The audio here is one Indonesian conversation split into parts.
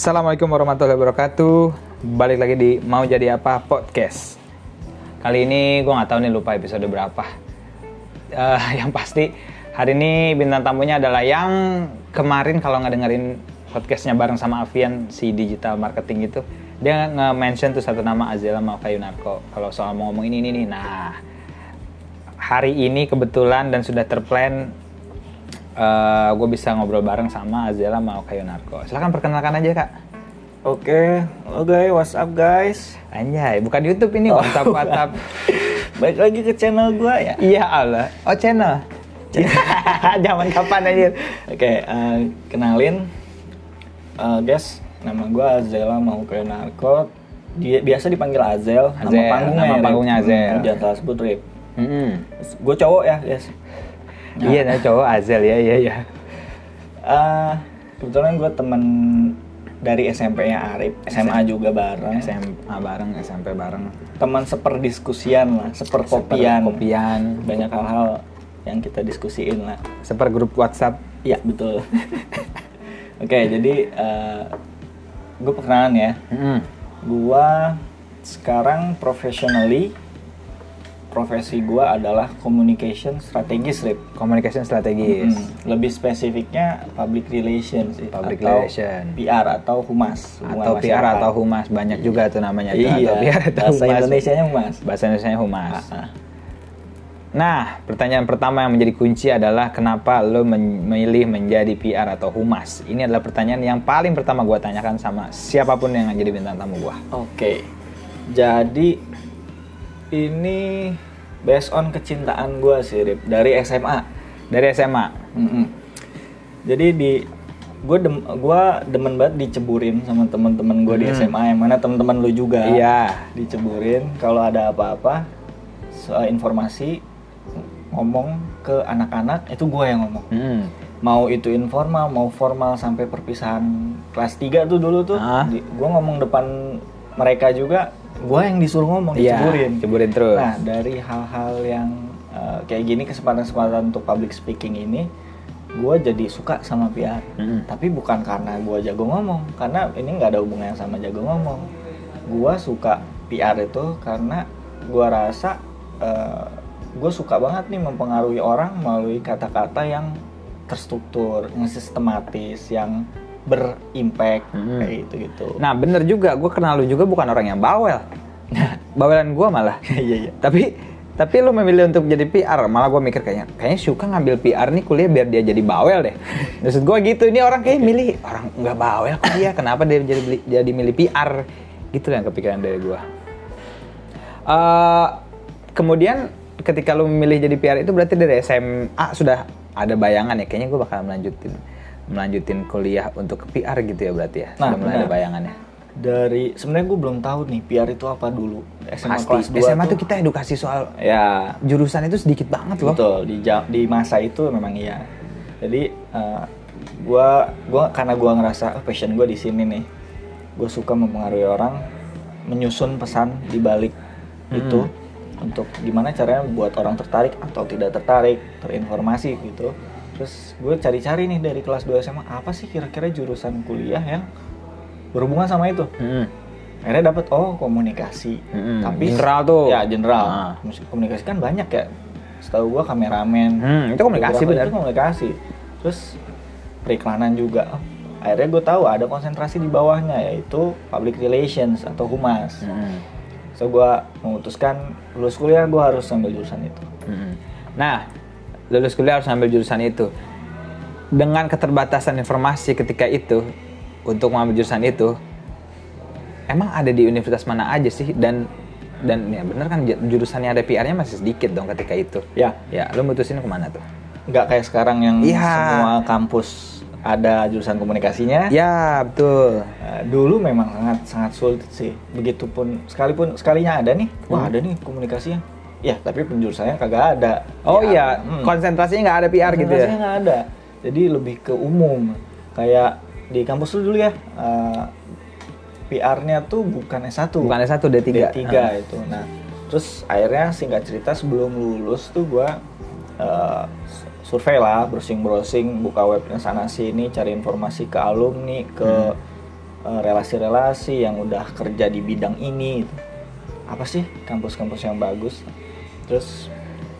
Assalamualaikum warahmatullahi wabarakatuh. Balik lagi di Mau Jadi Apa Podcast. Kali ini gue nggak tahu nih lupa episode berapa. Eh, yang pasti hari ini bintang tamunya adalah yang kemarin kalau nggak dengerin podcastnya bareng sama Avian si digital marketing itu dia nge-mention tuh satu nama Azela Maukayunarko kalau soal mau ngomong ini ini nih. Nah hari ini kebetulan dan sudah terplan eh gue bisa ngobrol bareng sama Azela Maukayunarko. Silahkan perkenalkan aja kak. Oke, oke, what's up guys? Anjay, bukan YouTube ini, Oh, WhatsApp, WhatsApp. Balik lagi ke channel gua ya. Iya Allah. Oh channel. Zaman kapan aja? Oke, eh, kenalin, Eh, guys, nama gua Azela mau ke narko. Dia biasa dipanggil Azel, nama Azel, panggungnya. nama panggungnya Azel. Hmm, jangan salah sebut Rip. Mm-mm. Gue cowok ya, guys. Iya, nah, cowok Azel ya, iya, iya. Eh, kebetulan gue temen dari SMP-nya Arif, SMA juga bareng. SMA bareng, SMP bareng. Teman seperdiskusian lah, seperkopian. Kopian. Banyak hal-hal yang kita diskusiin lah. Seper grup WhatsApp. Iya betul. Oke jadi gue perkenalan ya. Mm-mm. Gua sekarang professionally profesi gua adalah communication strategis Rip. Communication strategis. Mm, Lebih spesifiknya public relations sih, Public atau relation. PR atau humas. Atau PR masyarakat. atau humas banyak juga tuh namanya. tuh. Iya. Atau PR atau bahasa humas. Indonesianya humas. Bahasa Indonesia humas. Ah, ah. Nah, pertanyaan pertama yang menjadi kunci adalah kenapa lo memilih menjadi PR atau humas? Ini adalah pertanyaan yang paling pertama gua tanyakan sama siapa pun yang jadi bintang tamu gua. Oke. Jadi ini based on kecintaan gua sih Rip dari SMA. Dari SMA. Mm-mm. Jadi di gue dem, gua demen banget diceburin sama teman-teman gue di SMA yang mana teman-teman lu juga Iya. diceburin kalau ada apa-apa soal informasi ngomong ke anak-anak itu gue yang ngomong Mm. mau itu informal mau formal sampai perpisahan kelas 3 tuh dulu tuh Ah. gue ngomong depan mereka juga gue yang disuruh ngomong Iya, diceburin ceburin terus. Nah, dari hal-hal yang uh, kayak gini kesempatan-kesempatan untuk public speaking ini, gue jadi suka sama PR. Mm-mm. Tapi bukan karena gue jago ngomong, karena ini nggak ada hubungannya sama jago ngomong. Gue suka PR itu karena gue rasa gue suka banget nih mempengaruhi orang melalui kata-kata yang terstruktur, yang sistematis, yang berimpact Mm-mm. kayak gitu gitu. Nah, bener juga. Gue kenal lu juga bukan orang yang bawel. Bawelan gua malah. iya iya. Tapi tapi lu memilih untuk jadi PR. Malah gue mikir kayaknya kayaknya suka ngambil PR nih kuliah biar dia jadi bawel deh. Maksud gue gitu. Ini orang kayak milih orang nggak bawel kok dia. Kenapa dia jadi jadi milih PR? Gitu yang kepikiran dari gue. Eh, kemudian ketika lu memilih jadi PR itu berarti dari SMA sudah ada bayangan ya. Kayaknya gue bakal melanjutin melanjutin kuliah untuk ke PR gitu ya berarti ya. Nah, Sudah mulai ada benar. bayangannya. Dari sebenarnya gue belum tahu nih PR itu apa dulu. SMA Pasti. kelas 2 SMA tuh kita edukasi soal ya jurusan itu sedikit banget loh. betul di di masa itu memang iya. Jadi eh, gua gua karena gua ngerasa oh, passion gue di sini nih. Gue suka mempengaruhi orang, menyusun pesan di balik itu untuk gimana caranya buat orang tertarik atau tidak tertarik, terinformasi gitu. Terus gue cari-cari nih dari kelas 2 SMA apa sih kira-kira jurusan kuliah yang berhubungan sama itu. Mm-mm. akhirnya dapat oh komunikasi Mm-mm, tapi general tuh. ya general Ah. Musik komunikasi kan banyak ya setahu gua kameramen Hmm, itu komunikasi benar. itu komunikasi terus periklanan juga akhirnya gue tahu ada konsentrasi di bawahnya yaitu public relations atau humas Mm-mm. so gua memutuskan lulus kuliah gua harus ambil jurusan itu Mm-mm. Nah, lulus kuliah harus ambil jurusan itu. Dengan keterbatasan informasi ketika itu untuk mengambil jurusan itu, emang ada di universitas mana aja sih dan dan ya bener kan jurusannya ada PR-nya masih sedikit dong ketika itu. ya Ya, lu mutusin ke mana tuh? nggak kayak sekarang yang Iya. semua kampus ada jurusan komunikasinya Ya, betul. Uh, dulu memang sangat sangat sulit sih. Begitupun sekalipun sekalinya ada nih, wah ada nih komunikasinya. Ya, tapi penjurusannya kagak ada. Oh Ya, iya, hmm. konsentrasinya nggak ada PR gitu Konsentrasinya ya? nggak ada. Jadi lebih ke umum. Kayak di kampus lu dulu ya, uh, PR-nya tuh bukan S1. Bukan S1, D3. D3 itu. Nah, terus akhirnya singkat cerita sebelum lulus tuh gua uh, survei lah, browsing-browsing, buka webnya sana sini, cari informasi ke alumni, ke eh, relasi-relasi yang udah kerja di bidang ini gitu. apa sih kampus-kampus yang bagus terus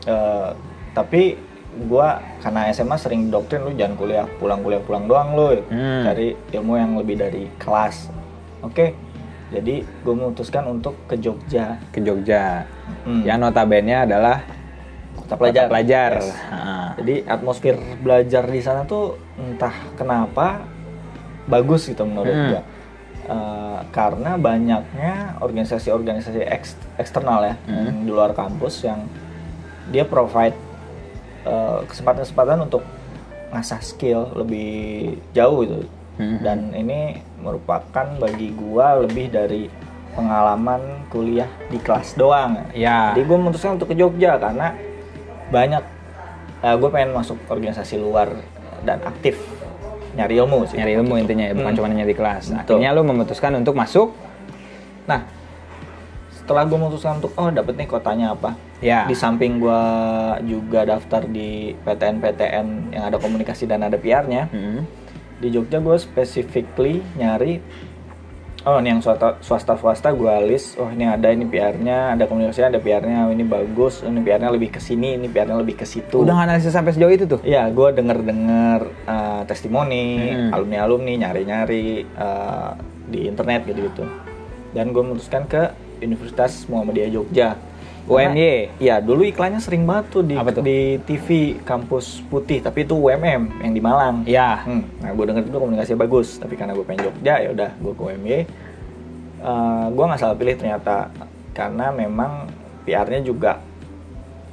eh, tapi gua karena SMA sering doktrin lu jangan kuliah pulang kuliah pulang doang lu Hmm. cari ilmu yang lebih dari kelas oke jadi gue memutuskan untuk ke Jogja ke Jogja. Hmm. Yang notabene adalah kota pelajar kota pelajar. Yes. Heeh. Jadi atmosfer belajar di sana tuh entah kenapa bagus gitu menurut Hmm. gua. Eh, karena banyaknya organisasi-organisasi eks- eksternal ya Hmm. yang di luar kampus yang dia provide eh, kesempatan-kesempatan untuk ngasah skill lebih jauh gitu. Hmm. Dan ini merupakan bagi gua lebih dari pengalaman kuliah di kelas doang. Ya. Jadi gue memutuskan untuk ke Jogja karena banyak gue pengen masuk organisasi luar dan aktif nyari ilmu sih. nyari ilmu intinya ya, bukan Hmm. cuma nyari kelas. Betul. Akhirnya lu memutuskan untuk masuk Nah, setelah gue memutuskan untuk oh dapet nih kotanya apa. ya. Di samping gue juga daftar di PTN-PTN yang ada komunikasi dan ada PR-nya. Mm. Di Jogja gue specifically nyari Oh ini yang swasta swasta, swasta gue list Oh ini ada ini PR-nya Ada komunikasi ada PR-nya oh, Ini bagus Ini PR-nya lebih ke sini Ini PR-nya lebih ke situ Udah analisis sampai sejauh itu tuh. Iya, gue denger-denger uh, testimoni, Hmm. alumni-alumni nyari-nyari uh, di internet gitu-gitu. Dan gue memutuskan ke Universitas Muhammadiyah Jogja. UMY. Iya, dulu iklannya sering banget tuh di, Apa tuh? di TV kampus putih, tapi itu UMM yang di Malang. Ya. Hmm, nah gue denger itu komunikasinya bagus, tapi karena gue pengen Jogja ya udah gue ke UMY. Uh, gue nggak salah pilih ternyata karena memang PR-nya juga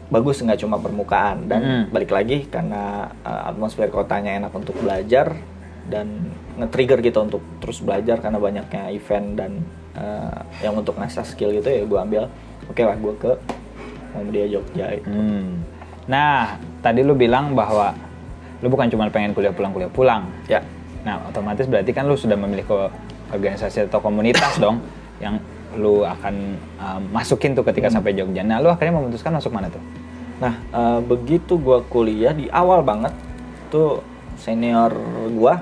bagus nggak cuma permukaan dan Mm. balik lagi karena uh, atmosfer kotanya enak untuk belajar dan nge-trigger gitu untuk terus belajar karena banyaknya event dan uh, yang untuk ngasah skill gitu ya gue ambil oke lah gue ke Muhammadiyah Jogja itu. Hmm. Nah, tadi lu bilang bahwa lu bukan cuma pengen kuliah pulang kuliah pulang. Ya, Nah, otomatis berarti kan lu sudah memilih ke organisasi atau komunitas dong yang lu akan um, masukin tuh ketika Hmm. sampai Jogja. Nah, lu akhirnya memutuskan masuk mana tuh? Nah, eh, begitu gua kuliah di awal banget tuh senior gua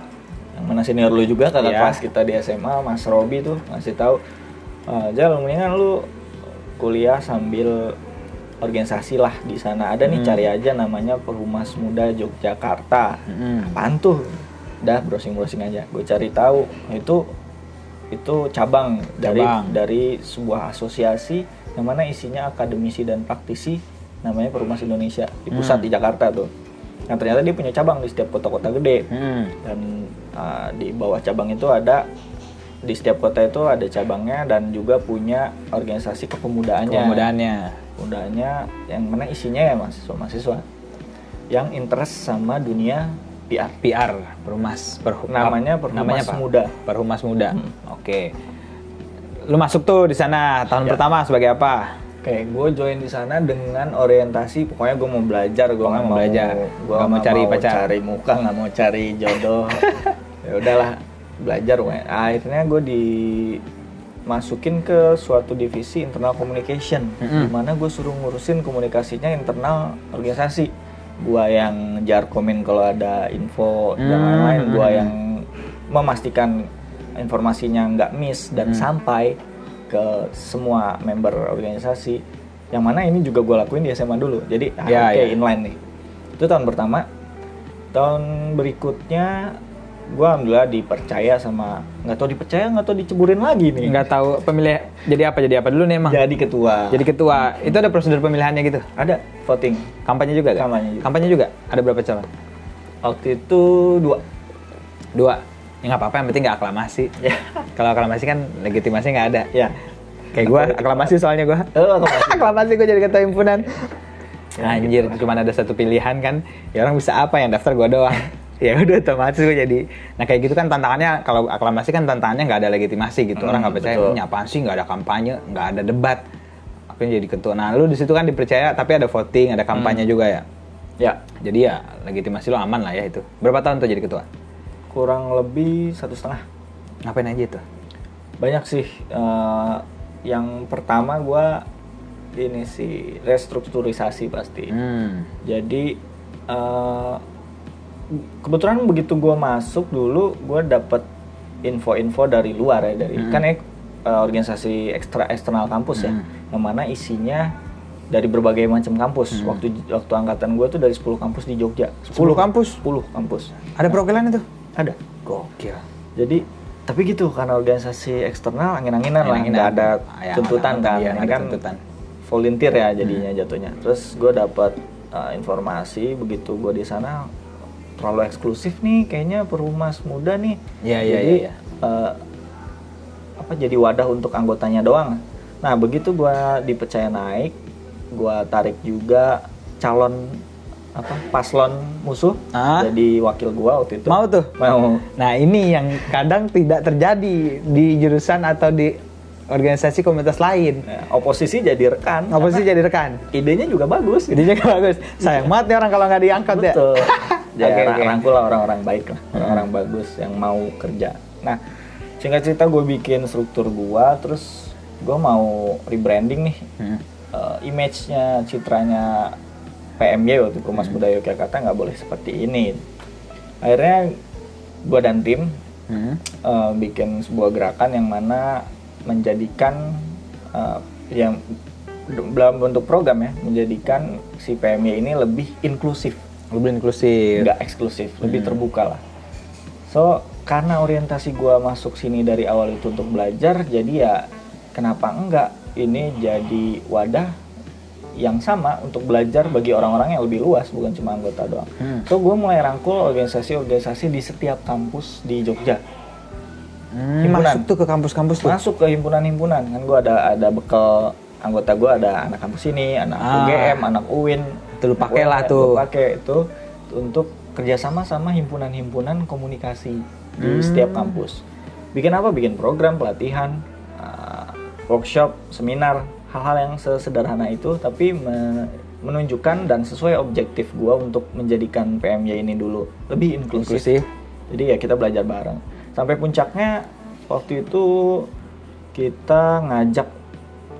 yang mana senior lu juga kakak Iya. kelas kita di SMA Mas Robi tuh ngasih tahu "Eh, Jal mendingan lu kuliah sambil organisasi lah di sana ada nih Hmm. cari aja namanya Perhumas Muda Yogyakarta Mm-mm. apaan tuh udah browsing browsing aja gue cari tahu itu itu cabang dari Cabang. dari sebuah asosiasi yang mana isinya akademisi dan praktisi namanya Perhumas Indonesia di pusat Hmm. di Jakarta tuh yang ternyata dia punya cabang di setiap kota-kota gede Mm. dan uh, di bawah cabang itu ada di setiap kota itu ada cabangnya dan juga punya organisasi kepemudaan Kemudaannya. Kemudaannya yang mana isinya ya mahasiswa-mahasiswa yang interest sama dunia PR. PR, Perhumas, Perhu- Namanya? Perhumas apa? Muda. Perhumas Muda. Hmm. Oke. Lu masuk tuh di sana tahun Ya. pertama sebagai apa? Oke, gue join di sana dengan orientasi pokoknya gue mau belajar, gue nggak mau belajar. gue Nggak mau cari pacar. cari muka, nggak mau cari jodoh. ya udahlah, belajar. we. Akhirnya gue dimasukin ke suatu divisi internal communication, Mm-mm. di mana gue suruh ngurusin komunikasinya internal organisasi. Gua yang jarkomin kalau ada info dan Hmm. lain-lain, gua yang memastikan informasinya nggak miss dan Hmm. sampai ke semua member organisasi yang mana ini juga gue lakuin di SMA dulu jadi ah, Ya, oke ya. inline nih itu tahun pertama tahun berikutnya gue alhamdulillah dipercaya sama nggak tahu dipercaya nggak tahu diceburin lagi nih Nggak tahu pemilih jadi apa jadi apa dulu nih emang. jadi ketua Jadi ketua. Itu ada prosedur pemilihannya gitu. ada voting Kampanye juga nggak? Kampanye juga. Kampanye juga. Ada berapa calon? waktu itu dua Dua. Ya nggak apa-apa, yang penting nggak aklamasi. ya Kalau aklamasi kan legitimasi nggak ada. ya Kayak gue aklamasi soalnya gue. oh, aku masih- aklamasi gue jadi ketua himpunan. Ya, Anjir, gitu lah. cuma ada satu pilihan kan. Ya orang bisa apa yang daftar gue doang. Ya udah otomatis gue jadi. Nah kayak gitu kan tantangannya kalau aklamasi kan tantangannya nggak ada legitimasi gitu. Orang Hmm, nggak percaya betul. ini apaan sih nggak ada kampanye, nggak ada debat. Yang jadi ketua? Nah lu di situ kan dipercaya tapi ada voting, ada kampanye Hmm. juga ya. ya Jadi ya legitimasi lo aman lah ya itu. Berapa tahun tuh jadi ketua? kurang lebih satu setengah Ngapain aja itu? banyak sih eh, yang pertama gua ini sih restrukturisasi pasti Hmm. jadi eh, kebetulan begitu gua masuk dulu gua dapet info-info dari luar ya dari Hmm. kan ya eh, organisasi ekstra eksternal kampus ya Hmm. yang mana isinya dari berbagai macam kampus Hmm. waktu waktu angkatan gue tuh dari 10 kampus di Jogja 10 kampus? 10 kampus Ada perwakilan itu? ada Gokil. jadi tapi gitu karena organisasi eksternal angin-anginan lah nggak ada Ah, ya, tuntutan nggak ada- kan ini kan tuntutan. volunteer ya jadinya jatuhnya terus gue dapat uh, informasi begitu gue di sana terlalu eksklusif nih kayaknya perumas muda nih Iya, iya, jadi iya, iya. uh, apa jadi wadah untuk anggotanya doang nah begitu gue dipercaya naik gue tarik juga calon apa paslon musuh Ah. jadi wakil gue waktu itu Mau tuh? mau Nah ini yang kadang tidak terjadi di jurusan atau di organisasi komunitas lain. Nah, oposisi jadi rekan sih jadi rekan? idenya juga bagus Idenya bagus. Sayang banget nih orang kalau nggak diangkat ya. betul ya Oke, ra- oke. rangkul lah orang-orang baik lah orang-orang bagus yang mau kerja nah singkat cerita gue bikin struktur gua terus gue mau rebranding nih Hmm. Eh, image-nya citranya PMY waktu Perumas Hmm. Muda Yogyakarta nggak boleh seperti ini akhirnya gue dan tim Hmm. eh, bikin sebuah gerakan yang mana menjadikan eh, yang dalam bentuk program ya menjadikan si PMY ini lebih inklusif Lebih inklusif. nggak eksklusif lebih Hmm. terbuka lah so karena orientasi gua masuk sini dari awal itu untuk belajar jadi ya kenapa enggak ini jadi wadah yang sama untuk belajar bagi orang-orang yang lebih luas bukan cuma anggota doang Hmm. so gue mulai rangkul organisasi-organisasi di setiap kampus di Jogja Hmm, Himpunan. masuk tuh ke kampus-kampus tuh. masuk ke himpunan-himpunan kan gue ada ada bekal anggota gue ada anak kampus ini anak Ah. UGM anak UIN Itu lu pakai lah Gua- tuh. pakai itu untuk kerjasama sama himpunan-himpunan komunikasi di Hmm. setiap kampus bikin apa bikin program pelatihan uh, workshop seminar hal-hal yang sesederhana itu tapi me- menunjukkan dan sesuai objektif gue untuk menjadikan PMY ini dulu lebih inklusif Inklusif. jadi ya kita belajar bareng. Sampai puncaknya waktu itu kita ngajak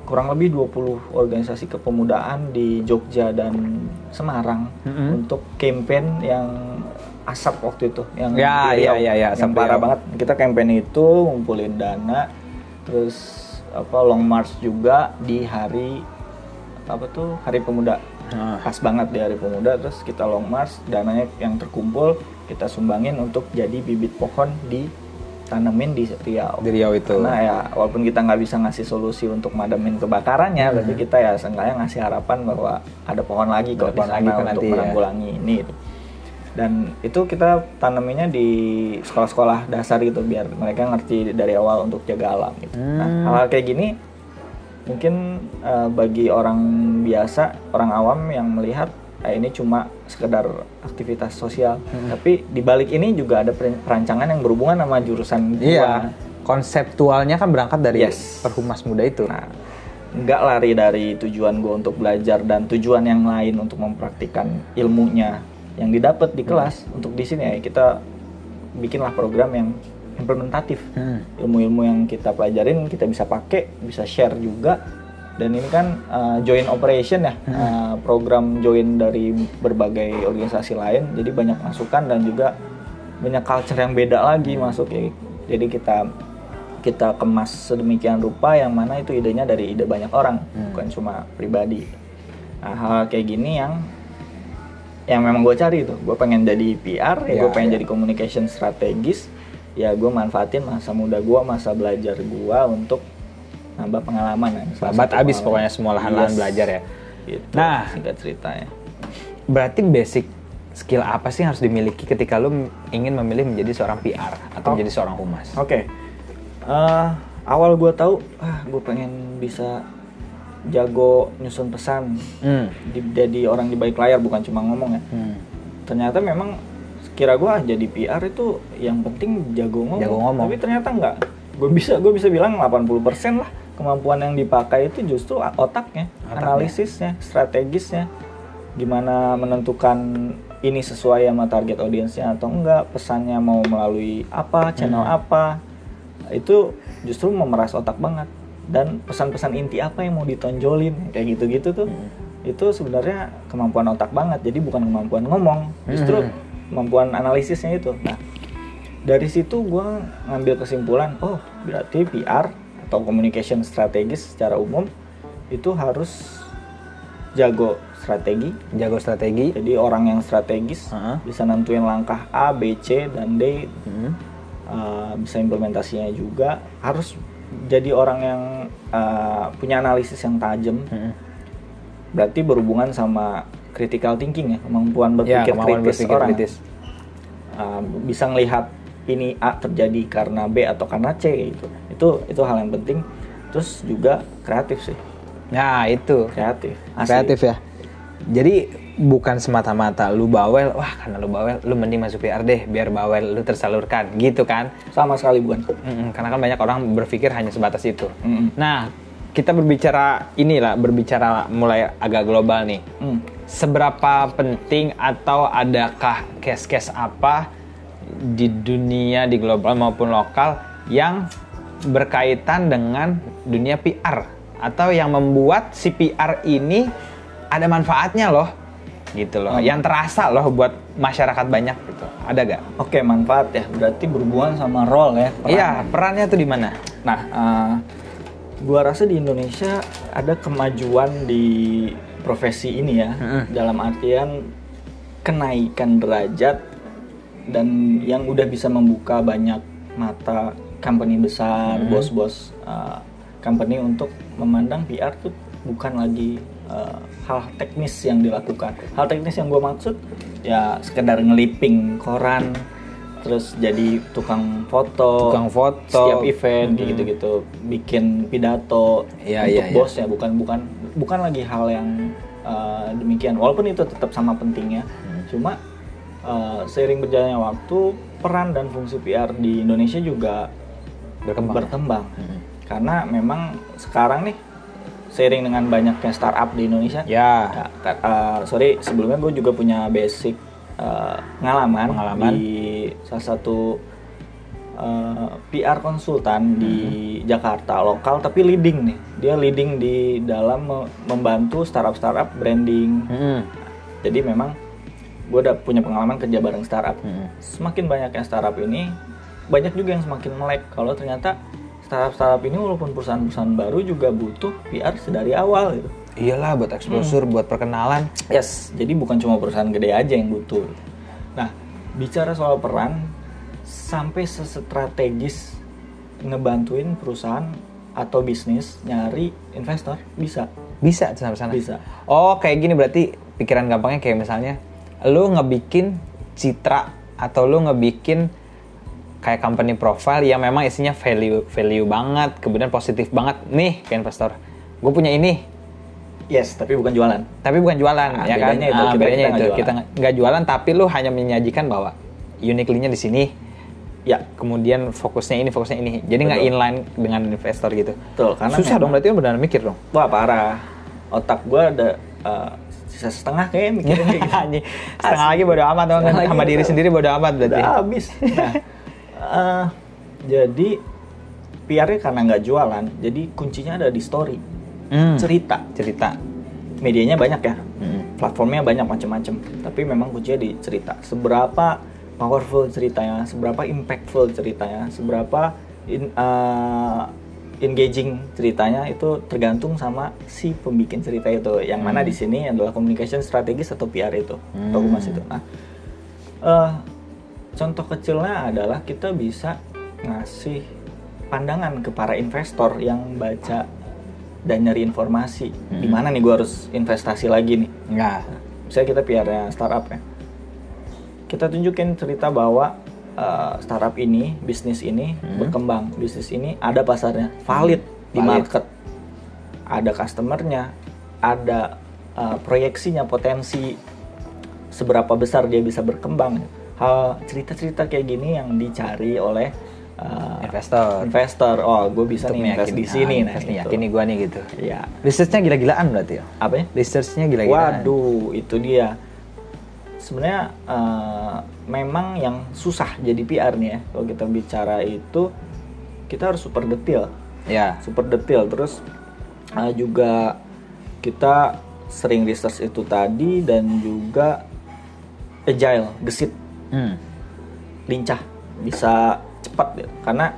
kurang lebih 20 organisasi kepemudaan di Jogja dan Semarang Mm-mm. untuk campaign yang asap waktu itu yang Ya, ya, ya, ya, yang parah banget. Kita campaign itu ngumpulin dana terus apa long march juga di hari apa tuh hari pemuda Ah. pas banget di hari pemuda terus kita long march dananya yang terkumpul kita sumbangin untuk jadi bibit pohon di tanemin di Riau Di Riau itu. karena ya walaupun kita nggak bisa ngasih solusi untuk madamin kebakarannya Hmm. tapi kita ya seenggaknya ngasih harapan bahwa ada pohon lagi kok di sana lagi untuk nanti ya. menanggulangi ini gitu. dan itu kita tanaminnya di sekolah-sekolah dasar gitu biar mereka ngerti dari awal untuk jaga alam gitu. nah Hmm. hal-hal kayak gini mungkin eh, bagi orang biasa orang awam yang melihat ini cuma sekedar aktivitas sosial Hmm. tapi di balik ini juga ada per- perancangan yang berhubungan sama jurusan gua. Iya. Konseptualnya kan berangkat dari Yes. perhumas muda itu. Nah, nggak lari dari tujuan gue untuk belajar dan tujuan yang lain untuk mempraktikkan ilmunya yang didapat di kelas untuk di sini ya kita bikinlah program yang implementatif Hmm. ilmu-ilmu yang kita pelajarin kita bisa pakai bisa share juga dan ini kan uh, joint operation ya uh, program join dari berbagai organisasi lain. Jadi banyak masukan dan juga banyak culture yang beda lagi masuk ya jadi kita kita kemas sedemikian rupa yang mana itu idenya dari ide banyak orang Hmm. bukan cuma pribadi. Nah hal kayak gini yang yang memang gue cari tuh. Gue pengen jadi PR ya, Ya, gue pengen ya. jadi communication strategis. Ya gue manfaatin masa muda gue masa belajar gue untuk nambah pengalaman ya. Salah Babat satu abis pengalaman. pokoknya semua lahan-lahan Yes. belajar ya. Gitu, Nah. singkat ceritanya Berarti basic skill apa sih yang harus dimiliki ketika lu ingin memilih menjadi seorang PR atau Oh. menjadi seorang humas? Oke. Eh, awal gue tahu, ah gue pengen bisa jago nyusun pesan, Hmm. di- jadi orang di balik layar bukan cuma ngomong ya. Hmm. Ternyata memang kira gue jadi PR itu yang penting jago ngomong. Jago ngomong. Tapi ternyata enggak. Gue bisa gue bisa bilang 80% lah kemampuan yang dipakai itu justru otaknya, Otaknya. analisisnya, strategisnya. Gimana menentukan ini sesuai sama target audiensnya atau enggak, pesannya mau melalui apa, channel Hmm. apa. Itu justru memeras otak banget. Dan pesan-pesan inti apa yang mau ditonjolin kayak gitu-gitu tuh. Hmm. Itu sebenarnya kemampuan otak banget. Jadi bukan kemampuan ngomong, justru Hmm. kemampuan analisisnya itu. Nah, dari situ gue ngambil kesimpulan oh berarti PR atau communication strategis secara umum itu harus jago strategi Jago strategi. jadi orang yang strategis Heeh. bisa nentuin langkah A B C dan D Hmm. uh, bisa implementasinya juga harus jadi orang yang uh, punya analisis yang tajam Hmm. berarti berhubungan sama critical thinking ya kemampuan Ya, berpikir kemampuan kritis berpikir orang kritis. Uh, bisa ngelihat ini A terjadi karena B atau karena C gitu itu itu hal yang penting terus juga kreatif sih Nah, itu. kreatif asli. Kreatif ya. Jadi bukan semata-mata lu bawel, wah karena lu bawel, lu mending masuk PR deh, biar bawel lu tersalurkan, gitu kan? sama sekali bukan Mm-mm, karena kan banyak orang berpikir hanya sebatas itu. Mm-mm. Nah, kita berbicara inilah, berbicara mulai agak global nih. Hmm. Seberapa penting atau adakah case-case apa di dunia, di global maupun lokal yang berkaitan dengan dunia PR atau yang membuat si PR ini ada manfaatnya loh, gitu loh, Hmm. yang terasa loh buat masyarakat banyak gitu. Ada gak? Oke manfaat ya berarti berhubungan sama role ya peran. Iya, perannya tuh di mana? Nah, uh, gua rasa di Indonesia ada kemajuan di profesi ini ya, Mm-mm. dalam artian kenaikan derajat dan yang udah bisa membuka banyak mata company besar, Mm-mm. bos-bos uh, company untuk memandang PR tuh bukan lagi uh, hal teknis yang dilakukan. Hal teknis yang gue maksud ya sekedar ngeliping koran, terus jadi tukang foto, Tukang foto. setiap event Mm-mm. gitu-gitu, bikin pidato Iya, untuk iya, iya. bosnya, bukan bukan bukan lagi hal yang uh, demikian. Walaupun itu tetap sama pentingnya, Hmm. cuma uh, seiring berjalannya waktu peran dan fungsi PR di Indonesia juga Berkembang. berkembang. Mm-mm. Karena memang sekarang nih seiring dengan banyaknya startup di Indonesia, Ya. ya, uh, sorry sebelumnya gue juga punya basic uh, pengalaman, Pengalaman. di salah satu uh, PR konsultan di Hmm. Jakarta lokal tapi leading nih dia leading di dalam me- membantu startup startup branding Mm-mm. jadi memang gue udah punya pengalaman kerja bareng startup Mm-mm. semakin banyaknya startup ini banyak juga yang semakin melek kalau ternyata startup startup ini walaupun perusahaan-perusahaan baru juga butuh PR sedari awal gitu Iyalah buat exposure, buat perkenalan. Yes, jadi bukan cuma perusahaan gede aja yang butuh. Nah, bicara soal peran, sampai sestrategis ngebantuin perusahaan atau bisnis nyari investor bisa, Bisa sampai sana. bisa. Oh, kayak gini berarti pikiran gampangnya kayak misalnya lu ngebikin citra atau lu ngebikin kayak company profile yang memang isinya value value banget, kemudian positif banget nih ke investor. Gue punya ini, Yes, tapi bukan jualan. tapi bukan jualan Nah, ya kan? itu, Ah, kita- bedanya kita itu jualan. kita nggak- nggak jualan tapi lu hanya menyajikan bahwa uniquely-nya di sini, Ya, kemudian fokusnya ini, fokusnya ini. Jadi nggak inline dengan investor gitu. betul. Karena Susah dong memang- berarti lu benar mikir dong. Wah parah. Otak gua ada uh, sisa setengah kayaknya mikirin kayak gitu. Setengah lagi bodo amat dong sama diri sendiri bodo amat berarti. Udah habis. Nah, eh, jadi PR-nya karena nggak jualan, jadi kuncinya ada di story, Hmm, cerita. cerita. Medianya banyak ya, Hmm. platformnya banyak macam-macam. Tapi memang kuncinya di cerita. Seberapa powerful ceritanya, seberapa impactful ceritanya, seberapa in- eh, engaging ceritanya itu tergantung sama si pembikin cerita itu. Yang mana Hmm. di sini adalah communication strategis atau PR itu, atau Hmm. humas itu. Nah, eh, contoh kecilnya adalah kita bisa ngasih pandangan ke para investor yang baca dan nyari informasi Hmm. di mana nih gue harus investasi lagi nih Enggak. misalnya kita PR-nya startup ya kita tunjukin cerita bahwa uh, startup ini bisnis ini Hmm. berkembang bisnis ini ada pasarnya valid di Valid. market ada customernya ada uh, proyeksinya potensi seberapa besar dia bisa berkembang hal cerita-cerita kayak gini yang dicari oleh uh, Investor. investor oh gue bisa Untuk nih invest di sini ah, nah invest gitu. yakini gua nih gitu. ya Researchnya gila-gilaan berarti ya? apa ya Researchnya gila-gilaan. Waduh, itu dia. Sebenarnya eh, memang yang susah jadi PR nih ya. Kalau kita bicara itu, kita harus super detail, Ya. super detail. Terus eh, juga kita sering research itu tadi dan juga agile, gesit, Hmm. lincah. bisa cepat gitu. karena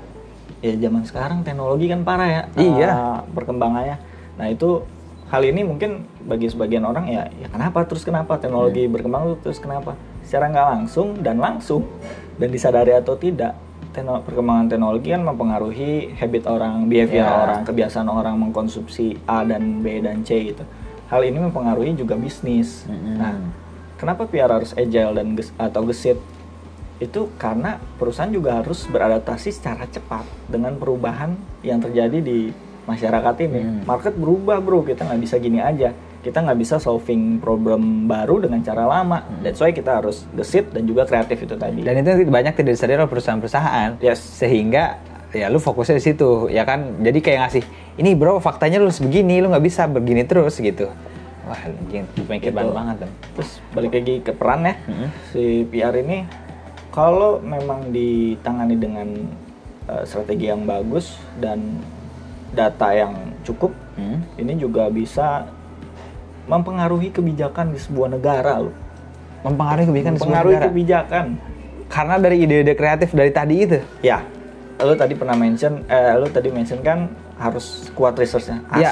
ya zaman sekarang teknologi kan parah ya Iya. eh, perkembangannya nah itu hal ini mungkin bagi sebagian orang ya ya kenapa terus kenapa teknologi Hmm. berkembang terus kenapa secara nggak langsung dan langsung dan disadari atau tidak tekno- perkembangan teknologi kan mempengaruhi habit orang behavior Ya. orang kebiasaan orang mengkonsumsi A dan B dan C gitu hal ini mempengaruhi juga bisnis Mm-mm. nah kenapa PR harus agile dan ges- atau gesit itu karena perusahaan juga harus beradaptasi secara cepat dengan perubahan yang terjadi di masyarakat ini. Hmm. Market berubah bro, kita nggak bisa gini aja. Kita nggak bisa solving problem baru dengan cara lama. That's why kita harus gesit dan juga kreatif itu tadi. Dan itu banyak tidak disadari oleh perusahaan-perusahaan. Yes. Sehingga ya lu fokusnya di situ, ya kan? Jadi kayak ngasih, ini bro faktanya lu harus begini, lu nggak bisa begini terus gitu. Wah, Gitu. banget tuh. Terus balik lagi ke peran ya, Mm-mm. si PR ini kalau memang ditangani dengan uh, strategi yang bagus dan data yang cukup, Hmm. ini juga bisa mempengaruhi kebijakan di sebuah negara loh. Mempengaruhi kebijakan di sebuah mempengaruhi negara. kebijakan. Karena dari ide-ide kreatif dari tadi itu. Ya, lo tadi pernah mention, eh, lo tadi mention kan harus kuat researchnya. Ya.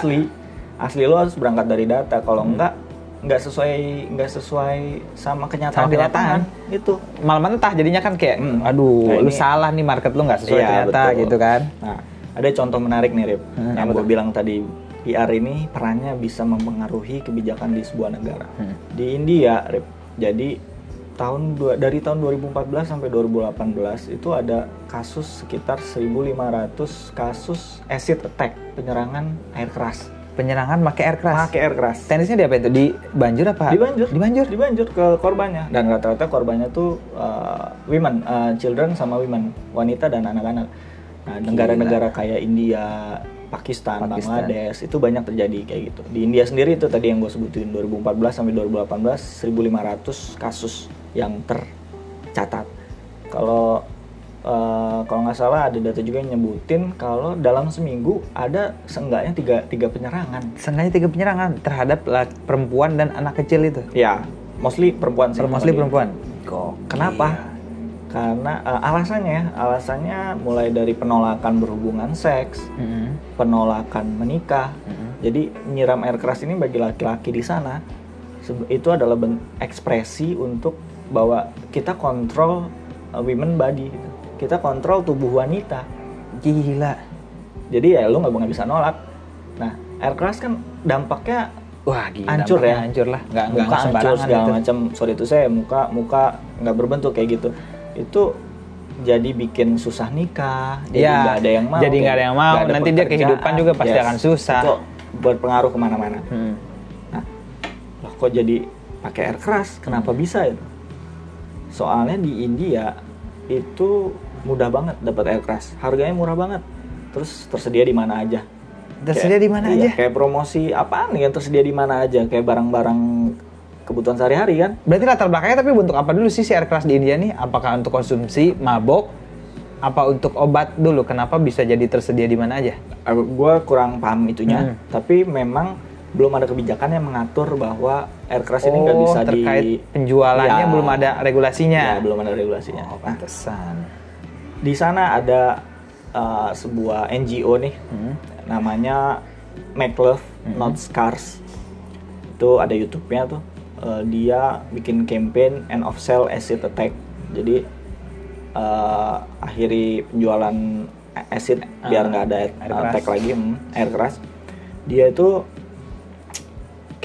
Asli, lo harus berangkat dari data. Kalau enggak, nggak sesuai nggak sesuai sama kenyataan Sama di kenyataan. lapangan. Itu. Malah mentah jadinya kan kayak, Hmm. aduh, Nah, lu ini- salah nih market lu nggak sesuai Iya, ternyata betul. gitu kan. Nah, ada contoh menarik nih, Rip. Hmm, yang gue bilang tadi, PR ini perannya bisa mempengaruhi kebijakan di sebuah negara. Hmm. Di India, Rip. Jadi tahun dua, dari tahun 2014 sampai 2018 itu ada kasus sekitar 1.500 kasus acid attack, penyerangan air keras. Penyerangan pakai air keras. Pakai air keras. Teknisnya di apa itu? Di banjur apa? Di Banjur. Di banjur. Di Banjur ke korbannya. Dan rata-rata korbannya tuh uh, women, uh, children sama women, wanita dan anak-anak. Nah, negara-negara kayak India, Pakistan, Pakistan. Bangladesh itu banyak terjadi kayak gitu. Di India sendiri itu tadi yang gue sebutin 2014 sampai 2018 1.500 kasus yang tercatat. Kalau uh, kalau nggak salah ada data juga yang nyebutin kalau dalam seminggu ada seenggaknya tiga, tiga penyerangan. Sengaja tiga penyerangan terhadap perempuan dan anak kecil itu. Ya, mostly perempuan sih. Mostly di- perempuan. Kok? Kenapa? Karena eh, alasannya, alasannya mulai dari penolakan berhubungan seks, penolakan menikah. Jadi nyiram air keras ini bagi laki-laki di sana itu adalah ekspresi untuk bahwa kita kontrol eh, women body, gitu. Kita kontrol tubuh wanita. Gila. Jadi ya lu nggak bisa nolak. Nah, air keras kan dampaknya Wah, gila. Hancur ya? Hancur lah. Nggak nggak muka hancur segala gitu. macam sorry itu saya muka muka nggak berbentuk kayak gitu itu jadi bikin susah nikah jadi Iya, nggak ada yang mau jadi nggak ada yang mau. ada Nanti dia kehidupan juga pasti akan susah. itu berpengaruh ke mana-mana Hmm. nah loh kok jadi pakai air keras kenapa Hmm. bisa itu soalnya di India itu mudah banget dapat air keras harganya murah banget terus tersedia di mana aja Tersedia di mana iya, aja? Kayak promosi apaan yang tersedia di mana aja? Kayak barang-barang kebutuhan sehari-hari kan? Berarti latar belakangnya tapi bentuk apa dulu sih si air keras di India nih? Apakah untuk konsumsi, mabok, apa untuk obat dulu? Kenapa bisa jadi tersedia di mana aja? Gue kurang paham itunya, Hmm. tapi memang belum ada kebijakan yang mengatur bahwa air keras ini nggak Oh, bisa terkait di penjualannya Ya. belum ada regulasinya. Ya, belum ada regulasinya. Oh, Nah, pantesan. Di sana ada uh, sebuah NGO nih, Hmm. namanya Make Love Hmm. Not Scars. Itu ada YouTube-nya tuh. Uh, dia bikin campaign end of sale acid attack. Jadi uh, akhiri penjualan acid biar Ah, nggak ada air, air keras. attack lagi, hmm, air keras. Dia itu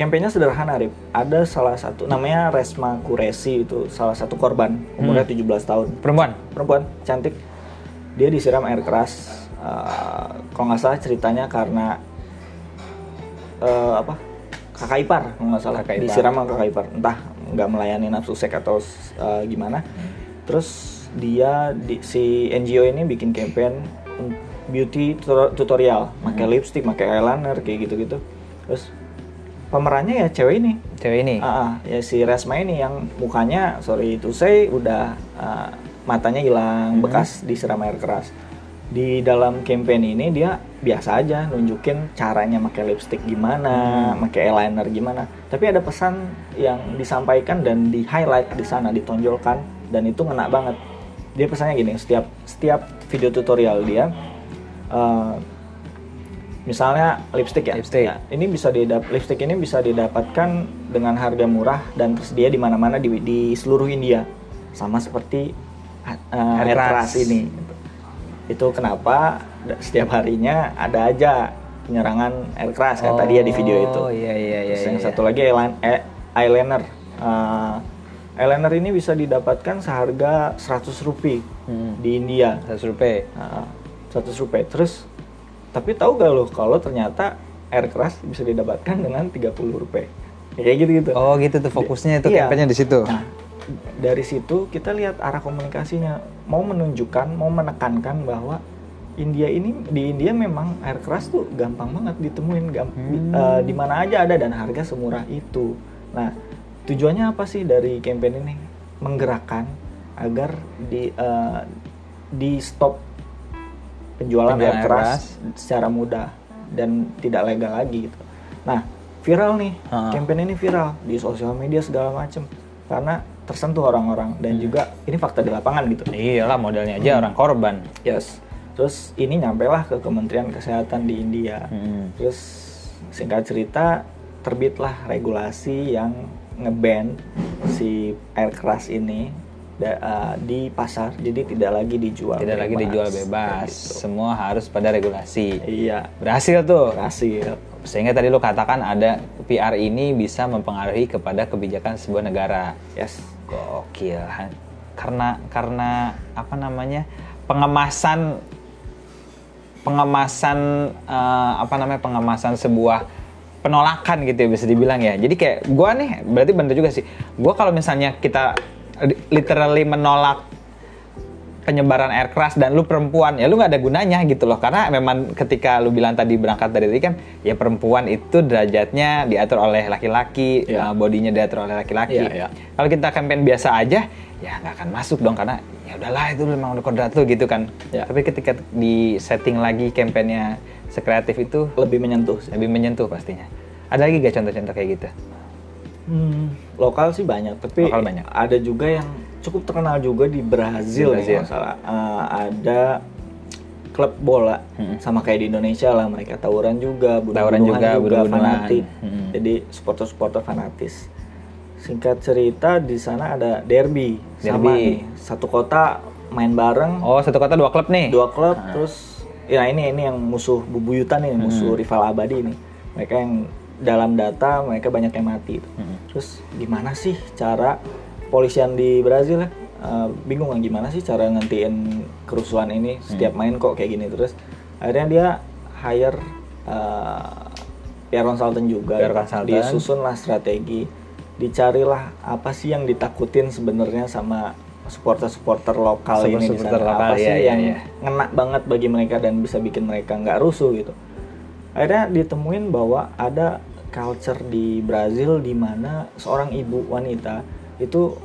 campaignnya sederhana, Rip. Ada salah satu namanya Resma Kuresi itu salah satu korban umurnya Hmm. 17 tahun. Perempuan? perempuan cantik. Dia disiram air keras Eh, kalau nggak salah ceritanya karena eh, apa? Kakak ipar kalau nggak salah. Kakak ipar. disiram sama kakak ipar. Entah nggak melayani nafsu seks atau eh, gimana. Terus dia di, si NGO ini bikin campaign beauty tutor- tutorial. Pakai lipstick pakai eyeliner kayak gitu gitu terus pemerannya ya cewek ini Cewek ini? Ah, ya si Resma ini yang mukanya sorry itu saya udah ah, matanya hilang Mhm. bekas disiram air keras. Di dalam campaign ini dia biasa aja nunjukin caranya pakai lipstick gimana, Mhm. pakai eyeliner gimana. Tapi ada pesan yang disampaikan dan di highlight di sana ditonjolkan dan itu ngena banget. dia pesannya gini setiap setiap video tutorial dia eh, misalnya lipstick ya Lipstick. Ya, ini bisa didap lipstick ini bisa didapatkan dengan harga murah dan tersedia di mana-mana di, di seluruh India sama seperti uh, Air air keras. ini itu kenapa setiap harinya ada aja penyerangan air keras kata dia di video itu Oh iya iya iya. Terus yang iya. satu lagi eyelin- eh, eyeliner. Eh, eyeliner ini bisa didapatkan seharga 100 rupiah Hmm. di India. Satu rupiah. Nah, 100 rupiah. Terus tapi tahu gak lo kalau ternyata air keras bisa didapatkan dengan 30 rupiah. Ya, kayak gitu gitu. Oh gitu tuh fokusnya itu Iya. kampanye di situ. Nah, dari situ kita lihat arah komunikasinya mau menunjukkan, mau menekankan bahwa India ini di India memang air keras tuh gampang banget ditemuin, gam- Hmm. eh, di mana aja ada dan harga semurah itu. Nah, tujuannya apa sih dari campaign ini? Menggerakkan agar di eh, di stop penjualan, Penjualan air keras, keras. secara mudah dan tidak legal lagi gitu. Nah, viral nih, Ha. campaign ini viral di sosial media segala macem karena tersentuh orang-orang dan Hmm. juga ini fakta di lapangan gitu. Iyalah modalnya aja orang korban. Yes. Terus ini nyampe lah ke Kementerian Kesehatan di India. Hmm. Terus singkat cerita terbitlah regulasi yang ngeban si air keras ini uh, di pasar, jadi tidak lagi dijual. Tidak lagi bebas. dijual bebas. Gitu. Semua harus pada regulasi. Iya, Berhasil tuh. berhasil. Sehingga tadi lo katakan ada PR ini bisa mempengaruhi kepada kebijakan sebuah negara. Yes. Gokil. Karena karena apa namanya? pengemasan pengemasan eh, apa namanya? pengemasan sebuah penolakan gitu ya bisa dibilang ya. Jadi kayak gua nih berarti bener juga sih. Gua kalau misalnya kita literally menolak penyebaran air keras dan lu perempuan ya lu nggak ada gunanya gitu loh karena memang ketika lu bilang tadi berangkat dari tadi kan ya perempuan itu derajatnya diatur oleh laki-laki Iya. uh, bodinya diatur oleh laki-laki Iya, iya. kalau kita campaign biasa aja ya nggak akan masuk dong karena ya udahlah itu memang udah kodrat lu gitu kan Iya. tapi ketika di setting lagi campaignnya sekreatif itu Lebih menyentuh sih. lebih menyentuh pastinya ada lagi gak contoh-contoh kayak gitu Hmm, lokal sih banyak, tapi Lokal banyak. ada juga yang cukup terkenal juga di Brazil, Di Brazil. nggak salah. Eh, ada klub bola Hmm. sama kayak di Indonesia lah mereka tawuran juga, Tawuran juga, bunuh-bunuhan. fanatik. Hmm. Jadi supporter-supporter fanatis. Singkat cerita di sana ada derby, sama Derby. nih satu kota main bareng, oh satu kota dua klub nih dua klub terus ya ini ini yang musuh bubuyutan ini musuh rival abadi ini mereka yang dalam data mereka banyak yang mati. Itu. terus gimana sih cara polisian di Brazil ya? Eh, bingung kan gimana sih cara ngentiin kerusuhan ini setiap main kok kayak gini terus. Akhirnya dia hire eh, PR consultant juga. PR consultant. disusun lah strategi. Dicarilah apa sih yang ditakutin sebenarnya sama supporter-supporter lokal ini di Supporter sana. lokal, apa sih iya, iya, yang iya. ngena banget bagi mereka dan bisa bikin mereka nggak rusuh gitu. Akhirnya ditemuin bahwa ada culture di Brazil di mana seorang ibu wanita itu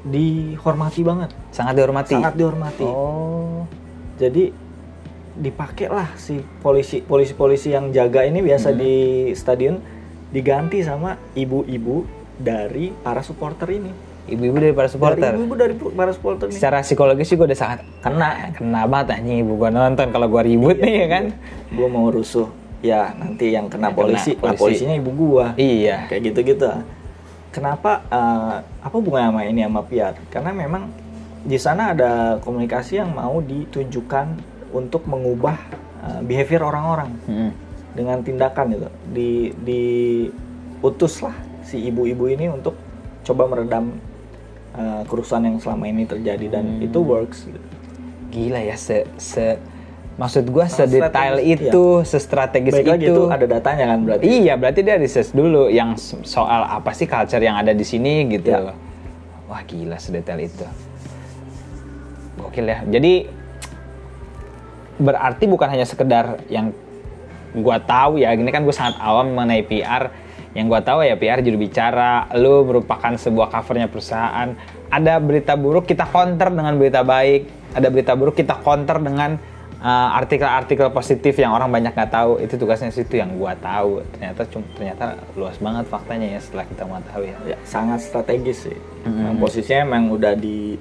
dihormati banget. Sangat dihormati? Sangat dihormati. Oh. Jadi dipakai lah si polisi polisi polisi yang jaga ini biasa Hmm. di stadion diganti sama ibu-ibu dari para supporter ini. Ibu-ibu dari para dari supporter ibu-ibu dari para supporter ini. Secara psikologis sih gue udah sangat kena kena banget anjing. Ibu gue nonton kalau gue ribut nih ya kan? gue mau rusuh ya nanti yang kena Yang kena polisi, nah polisi. polisinya ibu gua iya kayak gitu-gitu kenapa eh, apa hubungannya sama ini sama PR karena memang di sana ada komunikasi yang mau ditujukan untuk mengubah eh, behavior orang-orang Mm-mm. dengan tindakan itu di diutus lah si ibu-ibu ini untuk coba meredam eh, kerusuhan yang selama ini terjadi dan Hmm. itu works gitu. gila ya se se maksud gue sedetail strategis, itu sestrategis Baik itu. itu ada datanya kan berarti? Iya berarti dia research dulu yang soal apa sih culture yang ada di sini gitu. Ya. wah gila sedetail itu. Gokil ya. Jadi berarti bukan hanya sekedar yang gua tahu ya. Ini kan gue sangat awam mengenai PR yang gua tahu ya PR juru bicara lu merupakan sebuah covernya perusahaan. Ada berita buruk kita counter dengan berita baik. Ada berita buruk kita counter dengan uh, artikel-artikel positif yang orang banyak nggak tahu itu tugasnya situ yang gua tahu ternyata ternyata luas banget faktanya ya setelah kita mengetahui ya ya sangat strategis sih. Mm-hmm. Memang posisinya emang udah di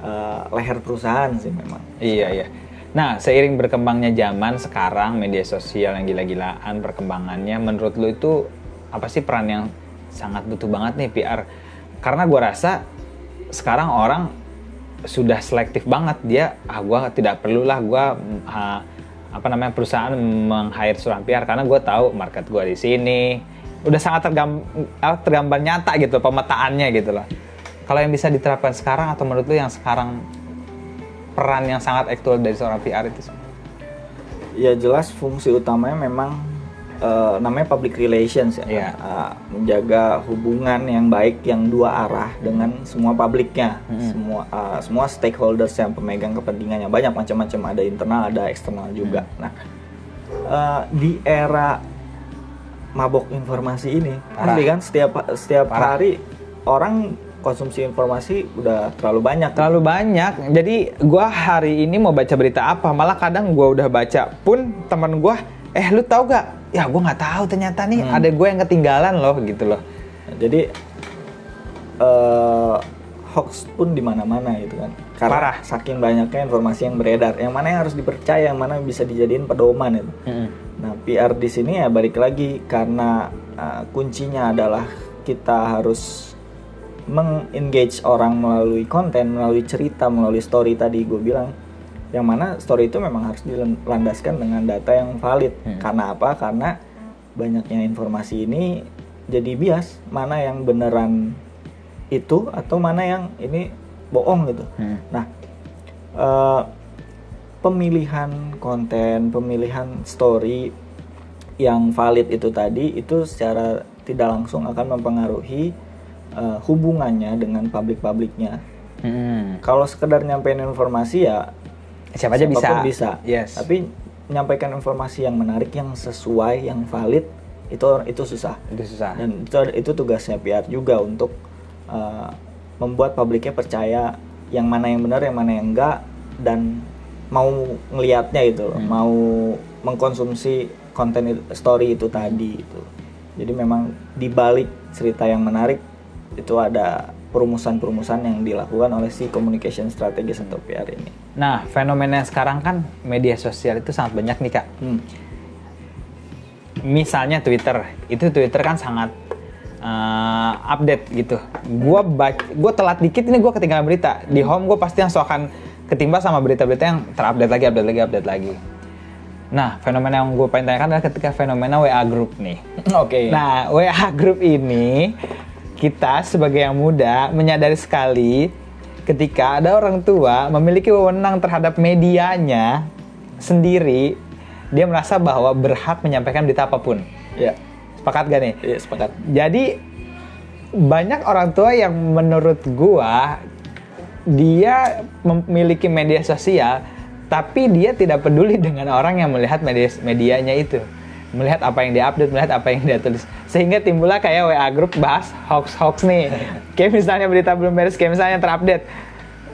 eh, leher perusahaan sih memang. Iya iya. Nah, seiring berkembangnya zaman sekarang media sosial yang gila-gilaan perkembangannya, menurut lu itu apa sih peran yang sangat butuh banget nih PR? Karena gua rasa sekarang orang sudah selektif banget dia, ah gua tidak perlulah gua mm, ah, apa namanya perusahaan meng-hire seorang PR karena gua tahu market gua di sini. Udah sangat tergam- tergambar nyata gitu pemetaannya gitu loh. Kalau yang bisa diterapkan sekarang atau menurut lu yang sekarang peran yang sangat aktual dari seorang PR itu Ya jelas fungsi utamanya memang eh, namanya public relations ya, Iya. Eh, menjaga hubungan yang baik yang dua arah dengan semua publiknya, Hmm. semua eh, semua stakeholders yang pemegang kepentingannya banyak macam-macam ada internal ada eksternal juga. Hmm. Nah eh, di era mabok informasi ini, Parah. kan setiap setiap Parah. hari orang konsumsi informasi udah terlalu banyak. terlalu banyak jadi gua hari ini mau baca berita apa malah kadang gua udah baca pun teman gua eh lu tahu gak ya gua nggak tahu ternyata nih Hmm. ada gue yang ketinggalan loh gitu loh Jadi eh hoax pun di mana-mana gitu kan. Karena Parah. saking banyaknya informasi yang beredar, yang mana yang harus dipercaya, yang mana bisa dijadiin pedoman itu. Nah, PR di sini ya balik lagi karena eh, kuncinya adalah kita harus mengengage orang melalui konten, melalui cerita, melalui story tadi gue bilang. Yang mana story itu memang harus dilandaskan dengan data yang valid. Hmm. Karena apa? Karena banyaknya informasi ini jadi bias mana yang beneran itu atau mana yang ini bohong gitu. Hmm. Nah, eh, pemilihan konten, pemilihan story yang valid itu tadi itu secara tidak langsung akan mempengaruhi eh, hubungannya dengan publik-publiknya. Hmm. Kalau sekedar nyampein informasi ya siapa aja bisa siapa pun bisa. yes Tapi menyampaikan informasi yang menarik, yang sesuai, yang valid itu itu susah. itu susah Dan itu itu tugasnya PR juga untuk uh, membuat publiknya percaya yang mana yang benar, yang mana yang enggak dan mau ngelihatnya gitu loh, Hmm. mau mengkonsumsi konten itu- story itu tadi itu. Jadi memang di balik cerita yang menarik itu ada perumusan-perumusan yang dilakukan oleh si communication strategis atau PR ini. nah fenomena sekarang kan media sosial itu sangat banyak nih kak Hmm. misalnya Twitter itu Twitter kan sangat uh, update gitu gua baca gua telat dikit ini gua ketinggalan berita di home gua pasti langsung akan ketimpa sama berita-berita yang terupdate lagi update lagi update lagi nah fenomena yang gue pengen tanyakan adalah ketika fenomena WA group nih Oke. Nah, WA group ini kita sebagai yang muda menyadari sekali ketika ada orang tua memiliki wewenang terhadap medianya sendiri, dia merasa bahwa berhak menyampaikan berita apa pun. ya, Sepakat gak nih? iya sepakat. Jadi banyak orang tua yang menurut gua dia memiliki media sosial tapi dia tidak peduli dengan orang yang melihat media medianya itu melihat apa yang dia update melihat apa yang dia tulis. Sehingga timbullah kayak WA grup bahas hoax hoax nih. Kayak misalnya berita belum beres kayak misalnya terupdate.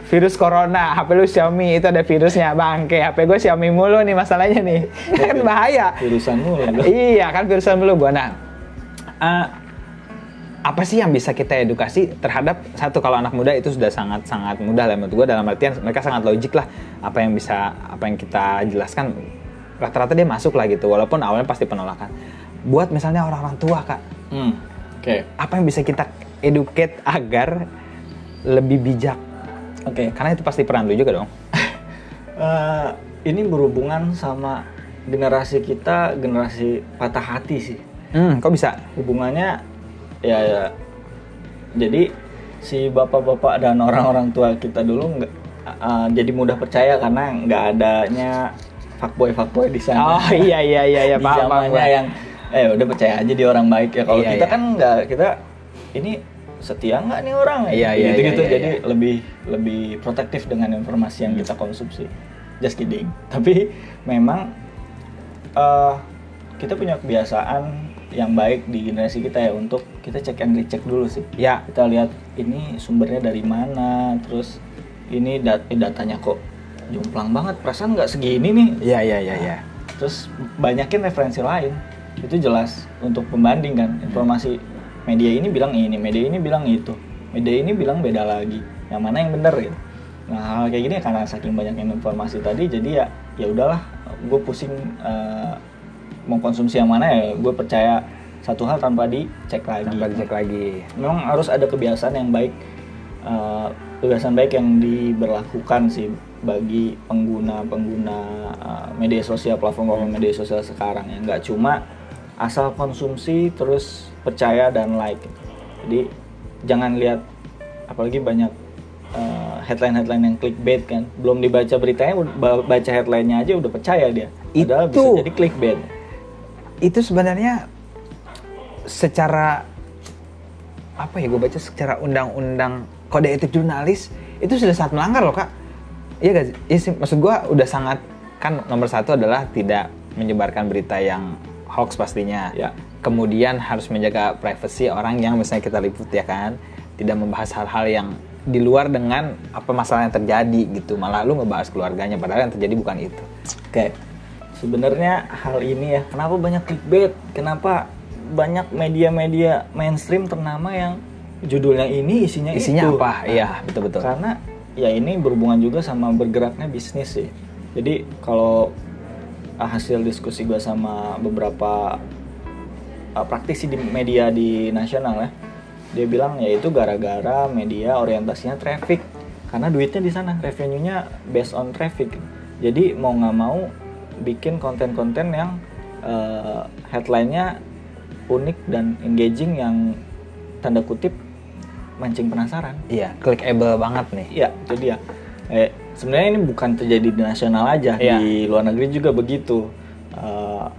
Virus corona HP lu Xiaomi itu ada virusnya bang. Kayak HP gue Xiaomi mulu nih masalahnya nih. Kan bahaya. Jurusan mulu. iya kan virusan dulu gua. Nah eh, apa sih yang bisa kita edukasi terhadap satu kalau anak muda itu sudah sangat sangat mudah lah menurut gua dalam artian mereka sangat logik lah apa yang bisa apa yang kita jelaskan rata-rata dia masuk lah gitu walaupun awalnya pasti penolakan buat misalnya orang-orang tua kak Hmm. Oke. apa yang bisa kita educate agar lebih bijak Oke. karena itu pasti peran lu juga dong Eh, ini berhubungan sama generasi kita, generasi patah hati sih. hmm kok bisa Hubungannya ya, ya jadi si bapak-bapak dan orang-orang tua kita dulu nggak eh, jadi mudah percaya karena nggak adanya fuckboy fuckboy di sana. oh iya iya iya iya di paham paham zamannya yang eh udah percaya aja dia orang baik ya. Kalau Iya, kita iya. kan nggak kita ini setia nggak nih orang Iya, iya, gitu gitu iya, iya, jadi iya. lebih lebih protektif dengan informasi yang kita konsumsi just kidding tapi memang eh kita punya kebiasaan yang baik di generasi kita ya untuk kita cek and recheck dulu sih ya kita lihat ini sumbernya dari mana terus ini dat eh, datanya kok jomplang banget. Perasaan nggak segini nih. Iya iya iya iya. Terus banyakin referensi lain. Itu jelas untuk pembanding kan informasi media ini bilang ini media ini bilang itu. Media ini bilang beda lagi. Yang mana yang benar gitu. Nah hal kayak gini karena saking banyaknya informasi tadi jadi ya ya udahlah. Gue pusing uh, mau konsumsi yang mana ya. Gue percaya satu hal tanpa dicek lagi. Tanpa dicek lagi. Memang harus ada kebiasaan yang baik uh, kebiasaan baik yang diberlakukan sih bagi pengguna-pengguna uh, media sosial platform media sosial sekarang ya. Nggak cuma asal konsumsi terus percaya dan like. Jadi jangan lihat apalagi banyak uh, headline-headline yang clickbait kan. Belum dibaca beritanya baca headline-nya aja udah percaya dia. Itu Padahal bisa jadi clickbait. Itu sebenarnya secara apa ya gue baca secara undang-undang kode etik jurnalis itu sudah sangat melanggar loh kak iya gak sih? Iya sih. Maksud gue udah sangat kan nomor satu adalah tidak menyebarkan berita yang hoax pastinya. Ya. kemudian harus menjaga privasi orang yang misalnya kita liput ya kan? Tidak membahas hal-hal yang di luar dengan apa masalah yang terjadi gitu. Malah lu ngebahas keluarganya padahal yang terjadi bukan itu. Oke. Sebenarnya hal ini ya kenapa banyak clickbait? Kenapa banyak media-media mainstream ternama yang judulnya ini isinya isinya itu. apa? Iya betul betul karena ya ini berhubungan juga sama bergeraknya bisnis sih. Jadi kalau ah, hasil diskusi gue sama beberapa uh, praktisi di media di nasional ya dia bilang ya itu gara-gara media orientasinya traffic. Karena duitnya di sana revenue-nya based on traffic. Jadi mau nggak mau bikin konten-konten yang uh, headline-nya unik dan engaging yang tanda kutip mancing penasaran. Iya clickable banget nih. Iya jadi ya eh, sebenarnya ini bukan terjadi di nasional aja iya. di luar negeri juga begitu. Uh,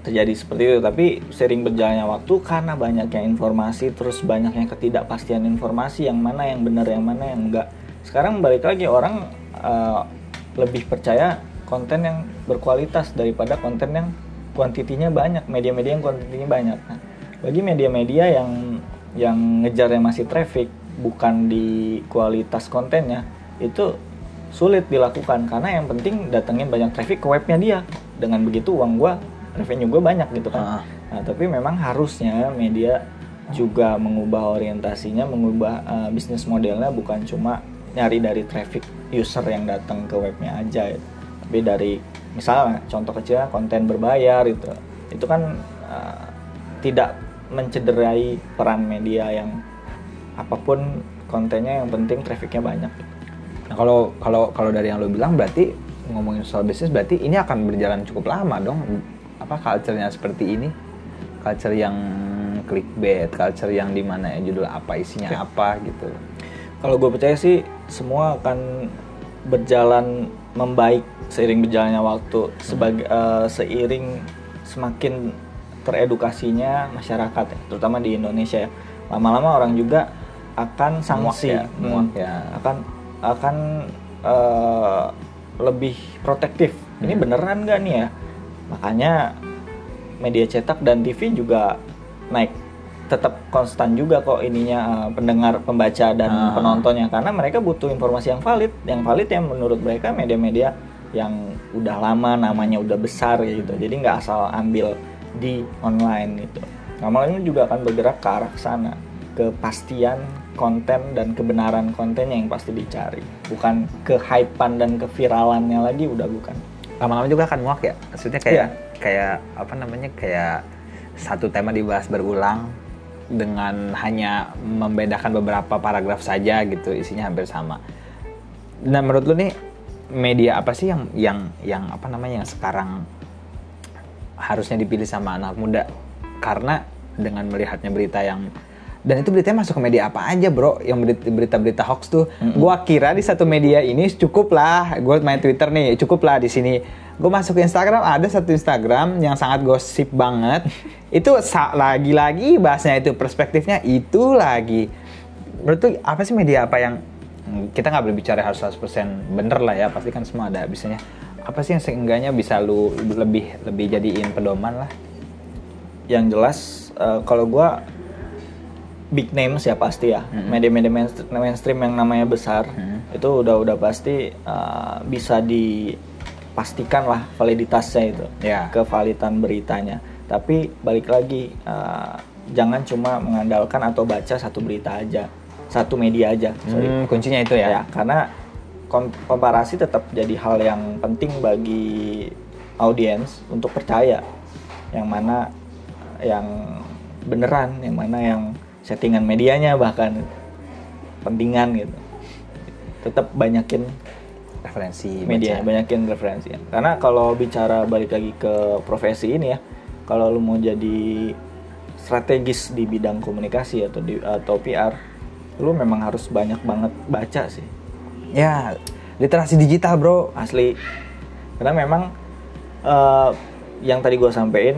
terjadi seperti itu tapi sering berjalannya waktu karena banyaknya informasi terus banyaknya ketidakpastian informasi yang mana yang benar yang mana yang enggak. Sekarang balik lagi orang uh, lebih percaya konten yang berkualitas daripada konten yang kuantitinya banyak media-media yang kuantitinya banyak. Nah, bagi media-media yang yang ngejarnya masih traffic bukan di kualitas kontennya itu sulit dilakukan karena yang penting datengin banyak traffic ke webnya dia dengan begitu uang gua revenue gue banyak gitu kan. Uh. Nah, tapi memang harusnya media juga mengubah orientasinya, mengubah uh, bisnis modelnya bukan cuma nyari dari traffic user yang datang ke webnya aja, gitu. tapi dari misalnya contoh kecil konten berbayar itu, itu kan uh, tidak mencederai peran media yang apa pun kontennya yang penting trafficnya banyak. Nah kalau kalau kalau dari yang lo bilang berarti ngomongin soal bisnis berarti ini akan berjalan cukup lama dong apa culture-nya seperti ini culture yang clickbait culture yang di mana ya judul apa isinya ya. apa gitu kalau gue percaya sih semua akan berjalan membaik seiring berjalannya waktu hmm. sebagai uh, seiring semakin teredukasinya masyarakat ya, terutama di Indonesia ya lama-lama orang juga akan sanksi ya, hmm, ya. akan akan uh, lebih protektif hmm. ini beneran gak nih ya makanya media cetak dan TV juga naik tetap konstan juga kok ininya uh, pendengar pembaca dan ah. penontonnya karena mereka butuh informasi yang valid yang valid yang menurut mereka media-media yang udah lama namanya udah besar gitu jadi nggak asal ambil di online gitu. Lama-lama juga akan bergerak ke arah sana kepastian konten dan kebenaran kontennya yang pasti dicari. Bukan kehypean dan keviralannya lagi udah bukan. Lama-lama juga akan muak ya maksudnya kayak yeah. kayak apa namanya kayak satu tema dibahas berulang dengan hanya membedakan beberapa paragraf saja gitu isinya hampir sama. Nah menurut lu nih media apa sih yang yang yang apa namanya yang sekarang harusnya dipilih sama anak muda. Karena dengan melihatnya berita yang dan itu beritanya masuk ke media apa aja bro? Yang berita-berita hoax tuh. Mm-hmm. gue kira di satu media ini cukup lah. Gue main twitter nih cukup lah di sini. Gue masuk ke instagram ada satu instagram yang sangat gosip banget. Itu lagi-lagi bahasnya itu perspektifnya itu lagi. Menurut tuh apa sih media apa yang hmm, kita nggak berbicara harus 100% bener lah ya. Pasti kan semua ada bisanya apa sih yang seenggaknya bisa lu lebih lebih jadiin pedoman lah yang jelas uh, kalau gue big names ya pasti ya mm-hmm. media-media mainstream yang namanya besar mm-hmm. itu udah udah pasti uh, bisa dipastikan lah validitasnya itu yeah. kevalitan beritanya tapi balik lagi uh, jangan cuma mengandalkan atau baca satu berita aja satu media aja sorry hmm, kuncinya itu ya, ya karena komparasi tetap jadi hal yang penting bagi audiens untuk percaya yang mana yang beneran, yang mana yang settingan medianya bahkan pentingan gitu. Tetap banyakin referensi media baca. banyakin referensi karena kalau bicara balik lagi ke profesi ini ya kalau lu mau jadi strategis di bidang komunikasi atau di atau PR lu memang harus banyak banget baca sih ya literasi digital bro. Asli. Karena memang eh, yang tadi gue sampein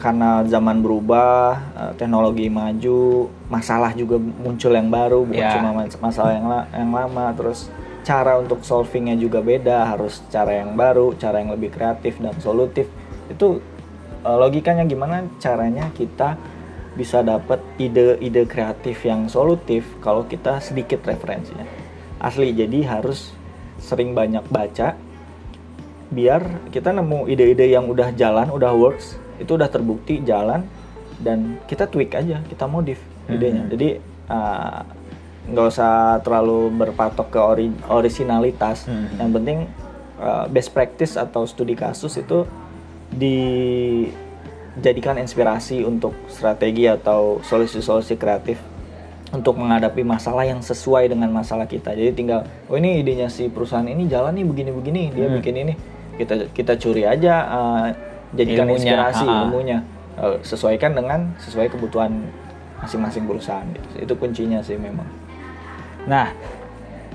karena zaman berubah eh, teknologi maju masalah juga muncul yang baru bukan Ya. cuma mas- masalah yang la- yang lama. Terus cara untuk solvingnya juga beda. Harus cara yang baru cara yang lebih kreatif dan solutif. Itu eh, logikanya gimana? Caranya kita bisa dapat ide-ide kreatif yang solutif kalau kita sedikit referensinya asli jadi harus sering banyak baca biar kita nemu ide-ide yang udah jalan udah works itu udah terbukti jalan dan kita tweak aja kita modif idenya Hmm. jadi uh, nggak usah terlalu berpatok ke ori- originalitas Hmm. yang penting uh, best practice atau studi kasus itu dijadikan inspirasi untuk strategi atau solusi-solusi kreatif untuk menghadapi masalah yang sesuai dengan masalah kita. Jadi tinggal oh ini idenya si perusahaan ini jalan nih begini-begini, dia Hmm. bikin ini. Kita kita curi aja uh, jadikan Ilmunya, inspirasi ha-ha. ilmunya. Uh, sesuaikan dengan sesuai kebutuhan masing-masing perusahaan gitu. Itu kuncinya sih memang. Nah,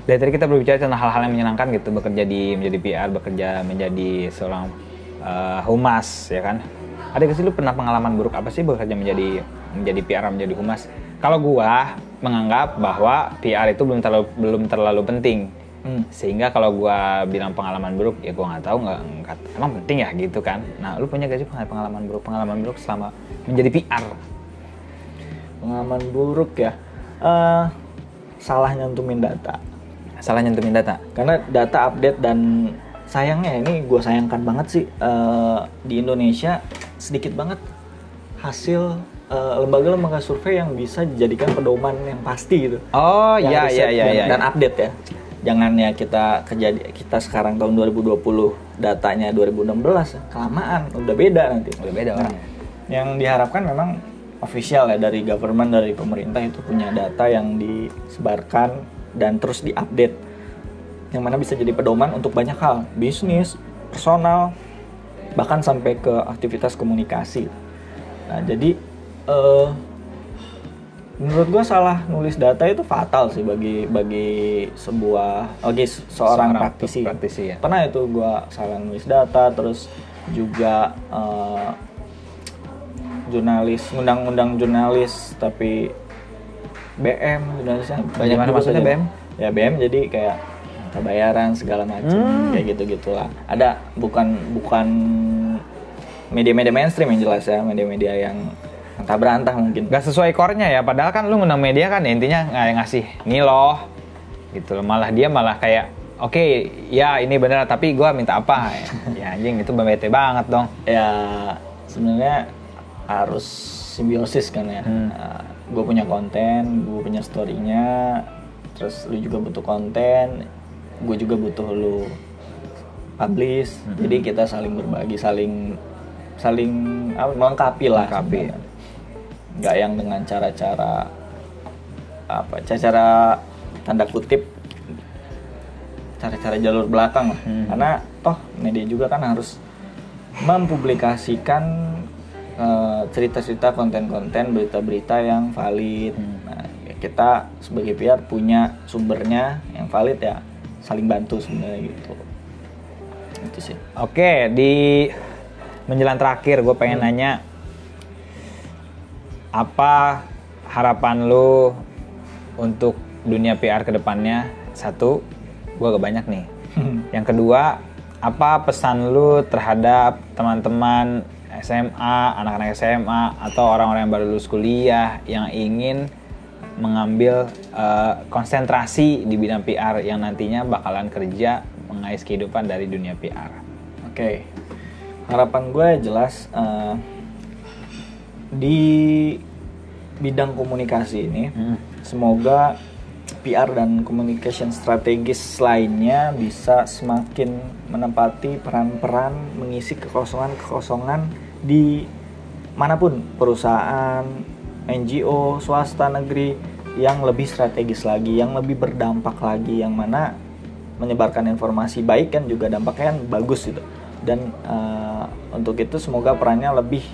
dari tadi kita berbicara tentang hal-hal yang menyenangkan gitu, bekerja di menjadi PR, bekerja menjadi seorang eh, humas, ya kan? Ada sih lu pernah pengalaman buruk apa sih bekerja menjadi menjadi PR menjadi humas? Kalau gua menganggap bahwa PR itu belum terlalu belum terlalu penting. Hmm. Sehingga kalau gua bilang pengalaman buruk, ya gua nggak tahu nggak nggak- emang penting ya gitu kan. Nah, lu punya gak sih pengalaman buruk pengalaman buruk selama menjadi PR? Pengalaman buruk ya. Eh salah nyantumin data. Salah nyentuhin data. karena data update dan sayangnya ini gue sayangkan banget sih eh, di Indonesia sedikit banget hasil eh, lembaga-lembaga survei yang bisa dijadikan pedoman yang pasti gitu. Oh iya iya iya dan, iya. dan update ya. Jangan ya kita kejadi kita sekarang tahun 2020 datanya 2016 ya. kelamaan. Udah beda nanti. Udah beda Nah, orang. yang diharapkan memang official ya dari government dari pemerintah itu punya data yang disebarkan dan terus diupdate. Yang mana bisa jadi pedoman untuk banyak hal. Bisnis personal bahkan sampai ke aktivitas komunikasi. Nah jadi eh, menurut gua salah nulis data itu fatal sih bagi bagi sebuah bagi se- seorang, praktisi praktisi ya. pernah itu gua salah nulis data terus juga eh, jurnalis ngundang-ngundang jurnalis tapi BM jurnalisnya banyak Gimana juga maksudnya BM? ya BM jadi kayak bayaran segala macam Hmm. kayak gitu gitulah ada bukan bukan media-media mainstream yang jelas ya media-media yang entah berantah mungkin Gak sesuai core-nya ya, padahal kan lu ngundang media kan ya intinya nggak ngasih nih loh gitu loh. Malah dia malah kayak oke ya ini bener tapi gua minta apa ya anjing itu bete banget dong ya sebenarnya harus simbiosis kan ya Hmm. gue punya konten gue punya storynya terus lu juga butuh konten gue juga butuh lu publish Hmm. jadi kita saling berbagi saling saling melengkapi lah Melengkapi. sebenarnya. Nggak yang dengan cara-cara apa cara-cara tanda kutip cara-cara jalur belakang lah. Hmm. karena toh media juga kan harus mempublikasikan eh, cerita-cerita konten-konten berita-berita yang valid. Hmm. nah ya kita sebagai PR punya sumbernya yang valid ya saling bantu sebenarnya gitu. Itu sih. Oke di menjelang terakhir gue pengen nanya apa harapan lu untuk dunia PR ke depannya satu gue gak banyak nih. Yang kedua, apa pesan lu terhadap teman-teman SMA, anak-anak SMA, atau orang-orang yang baru lulus kuliah yang ingin mengambil eh, konsentrasi di bidang PR yang nantinya bakalan kerja mengais kehidupan dari dunia PR? Oke, harapan gue jelas eh, di bidang komunikasi ini Hmm. semoga PR dan communication strategis lainnya bisa semakin menempati peran-peran mengisi kekosongan-kekosongan di mana pun perusahaan, NGO, swasta, negeri yang lebih strategis lagi, yang lebih berdampak lagi, yang mana menyebarkan informasi baik kan juga dampaknya kan bagus gitu. Dan uh, untuk itu semoga perannya lebih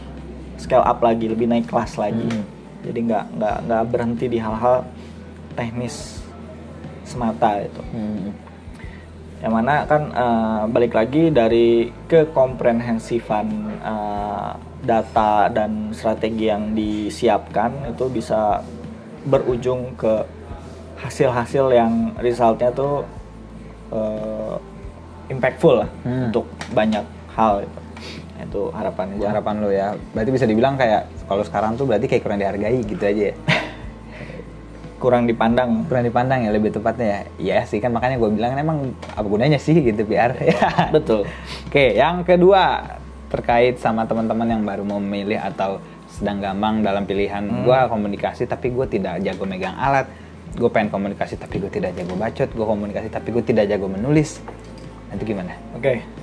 scale up lagi, lebih naik kelas lagi. Hmm. Jadi nggak nggak nggak berhenti di hal-hal teknis semata itu. Hmm. Yang mana kan uh, balik lagi dari kekomprehensifan uh, data dan strategi yang disiapkan itu bisa berujung ke hasil-hasil yang resultnya tuh uh, impactful lah hmm. untuk banyak hal itu. Itu harapan gue. Harapan lo ya. Berarti bisa dibilang kayak kalau sekarang tuh berarti kayak kurang dihargai gitu aja ya. kurang dipandang kurang dipandang ya lebih tepatnya ya iya sih kan makanya gue bilang emang apa gunanya sih gitu PR betul oke yang kedua terkait sama teman-teman yang baru mau memilih atau sedang gampang dalam pilihan hmm. gue komunikasi tapi gue tidak jago megang alat gue pengen komunikasi tapi gue tidak jago bacot gue komunikasi tapi gue tidak jago menulis nanti gimana oke okay.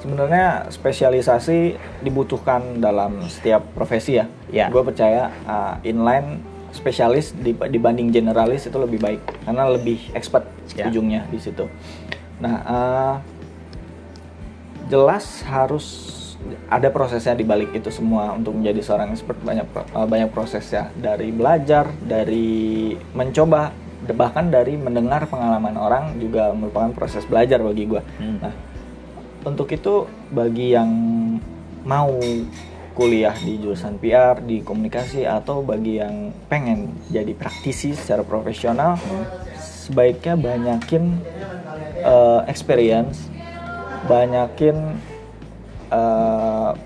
Sebenarnya spesialisasi dibutuhkan dalam setiap profesi ya, ya. gue percaya uh, inline spesialis dibanding generalis itu lebih baik karena lebih expert ya. ujungnya di situ. Nah, uh, jelas harus ada prosesnya di balik itu semua untuk menjadi seorang expert banyak uh, banyak prosesnya dari belajar, dari mencoba, bahkan dari mendengar pengalaman orang juga merupakan proses belajar bagi gue. Hmm. Nah, untuk itu bagi yang mau kuliah di jurusan PR, di komunikasi atau bagi yang pengen jadi praktisi secara profesional, sebaiknya banyakin uh, experience, banyakin uh,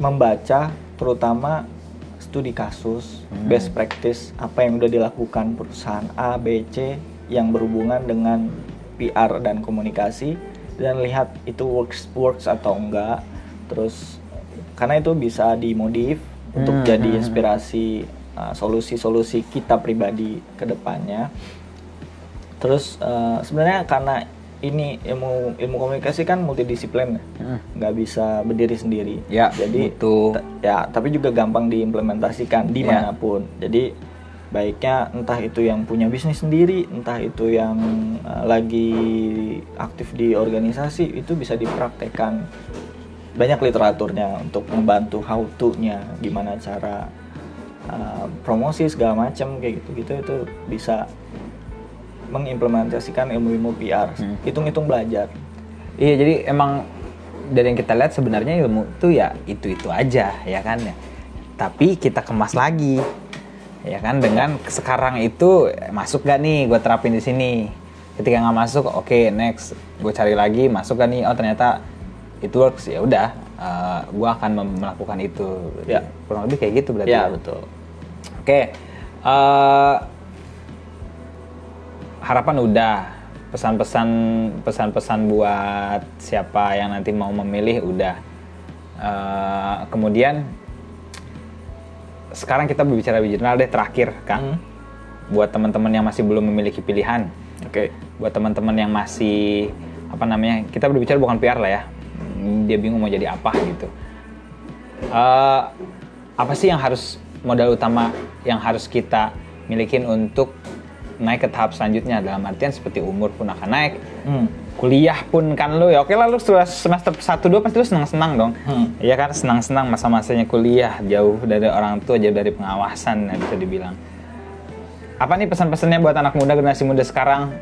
membaca, terutama studi kasus, hmm. best practice, apa yang udah dilakukan perusahaan A, B, C yang berhubungan dengan PR dan komunikasi dan lihat itu works works atau enggak, terus karena itu bisa dimodif hmm, untuk jadi hmm, hmm. inspirasi uh, solusi-solusi uh, kita pribadi ke depannya. Terus uh, sebenarnya karena ini ilmu ilmu komunikasi kan multidisiplin, hmm. nggak bisa berdiri sendiri. Ya, jadi itu ya tapi juga gampang diimplementasikan di mana pun. Ya. Jadi baiknya entah itu yang punya bisnis sendiri, entah itu yang uh, lagi aktif di organisasi itu bisa dipraktekkan. Banyak literaturnya untuk membantu how to-nya gimana cara uh, promosi segala macam kayak gitu-gitu itu bisa mengimplementasikan ilmu-ilmu PR hmm. hitung-hitung belajar. Iya jadi emang dari yang kita lihat sebenarnya ilmu itu ya itu-itu aja ya kan? Ya tapi kita kemas lagi ya kan dengan sekarang itu masuk gak nih gue terapin di sini? Ketika nggak masuk oke okay, next. Gue cari lagi masuk gak nih? Oh ternyata it works. Ya udah uh, eh, gue akan melakukan itu. Ya. Kurang lebih kayak gitu berarti ya, ya. betul. Oke okay. uh, eh, harapan udah. Pesan-pesan pesan-pesan buat siapa yang nanti mau memilih udah. Uh, kemudian sekarang kita berbicara general deh terakhir kan hmm. buat teman-teman yang masih belum memiliki pilihan oke okay. buat teman-teman yang masih apa namanya kita berbicara bukan PR lah ya dia bingung mau jadi apa gitu uh, apa sih yang harus modal utama yang harus kita milikin untuk naik ke tahap selanjutnya dalam artian seperti umur pun akan naik hmm. Kuliah pun kan lo ya. Oke lah lo semester satu dua pasti lo senang senang dong. Hmm. ya kan? Senang senang masa masanya kuliah. Jauh dari orang tua jauh dari pengawasan ya bisa dibilang. Apa nih pesan-pesannya buat anak muda generasi muda sekarang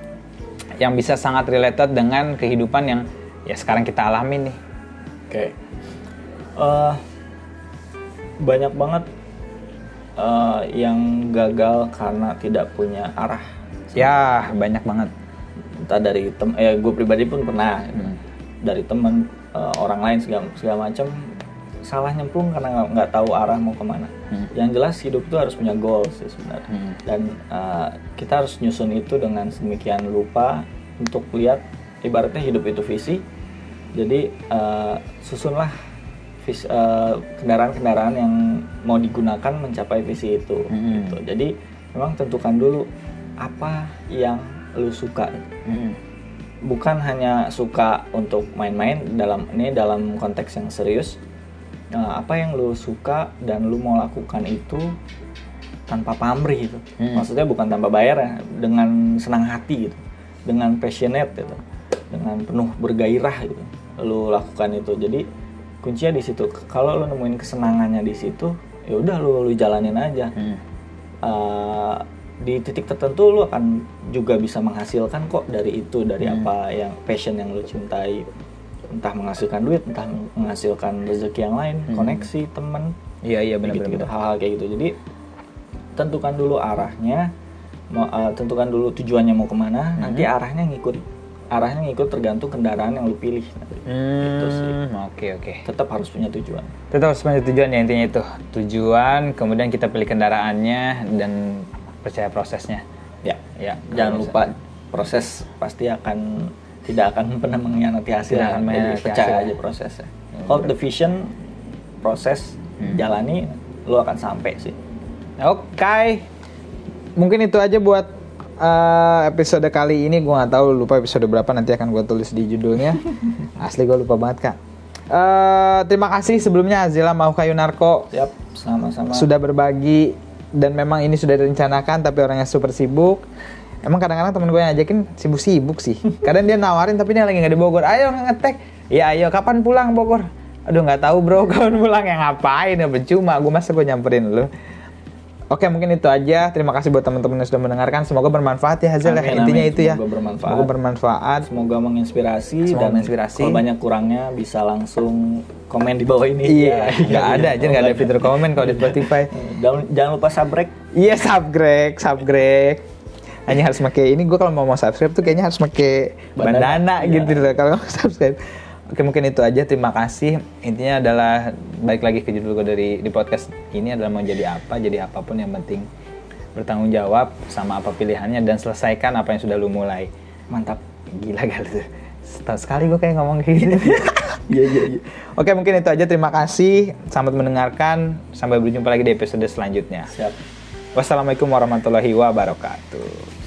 yang bisa sangat related dengan kehidupan yang ya sekarang kita alami nih? Okay. uh, eh, banyak banget uh, yang gagal karena tidak punya arah. Ya banyak banget entah dari tem eh gue pribadi pun pernah hmm. dari temen uh, orang lain segala segala macam salah nyemplung karena nggak tahu arah mau ke mana hmm. yang jelas hidup itu harus punya goal sih sebenarnya hmm. dan uh, kita harus nyusun itu dengan sedemikian lupa untuk lihat ibaratnya hidup itu visi jadi uh, susunlah kendaraan-kendaraan uh, yang mau digunakan mencapai visi itu. Hmm. Gitu. Jadi memang tentukan dulu apa yang lu suka Hmm. bukan hanya suka untuk main-main dalam ini dalam konteks yang serius. Nah, apa yang lu suka dan lu mau lakukan itu tanpa pamrih gitu. Hmm. maksudnya bukan tanpa bayar ya dengan senang hati gitu. Dengan passionate gitu. Dengan penuh bergairah gitu. Lu lakukan itu. Jadi kuncinya di situ. Kalau lu nemuin kesenangannya di situ ya udah lu lu jalanin aja. Hmm. Uh, di titik tertentu lu akan juga bisa menghasilkan kok dari itu dari Hmm. apa yang passion yang lu cintai entah menghasilkan duit entah menghasilkan rezeki yang lain Hmm. koneksi temen Iya iya gitu, benar-benar. gitu hal-hal kayak gitu jadi tentukan dulu arahnya mau uh, tentukan dulu tujuannya mau ke mana Hmm. nanti arahnya ngikut arahnya ngikut tergantung kendaraan yang lu pilih nanti. Gitu sih. Hmm, Oke oke. tetap harus punya tujuan Tetap harus punya tujuan ya intinya itu. Tujuan, kemudian kita pilih kendaraannya dan percaya prosesnya. ya Ya. jangan kalau lupa proses pasti akan tidak akan pernah mengkhianati hasil akan percaya hasil. aja prosesnya Ya, hold the vision proses Hmm. jalani lu akan sampai sih Oke, mungkin itu aja buat eh, episode kali ini. Gua nggak tahu lupa episode berapa nanti akan gue tulis di judulnya. Asli gue lupa banget kak. Eh, terima kasih sebelumnya Azila mau kayu narko siap sama-sama sudah berbagi dan memang ini sudah direncanakan tapi orangnya super sibuk. Emang kadang-kadang temen gue yang ajakin sibuk-sibuk sih. Kadang dia nawarin tapi dia lagi nggak di Bogor. Ayo ngetek. Iya ayo kapan pulang Bogor? Aduh nggak tahu bro kapan pulang yang ngapain ya percuma. Gue masa gue nyamperin lu. Oke mungkin itu aja. Terima kasih buat teman-teman yang sudah mendengarkan. Semoga bermanfaat ya Hazel ya. Amin, Intinya amin. itu ya. Semoga bermanfaat. Semoga bermanfaat. semoga menginspirasi Semoga dan menginspirasi. kalau banyak kurangnya bisa langsung komen di bawah ini Iya, nggak ada aja nggak ada fitur komen kalau di Spotify. jangan, jangan lupa subscribe Iya subscribe, subscribe. Hanya harus pakai ini gue kalau mau mau subscribe tuh kayaknya harus pakai bandana, Bandana, iya. gitu loh kalau mau subscribe. Oke mungkin itu aja terima kasih. Intinya adalah baik lagi ke judul gue dari di podcast ini adalah mau jadi apa jadi apa pun yang penting bertanggung jawab sama apa pilihannya dan selesaikan apa yang sudah lu mulai. mantap Gila kali tuh. Setahun sekali gue kayak ngomong kayak gitu. iya iya iya Oke mungkin itu aja terima kasih. Selamat mendengarkan. Sampai berjumpa lagi di episode selanjutnya. siap Wassalamualaikum warahmatullahi wabarakatuh.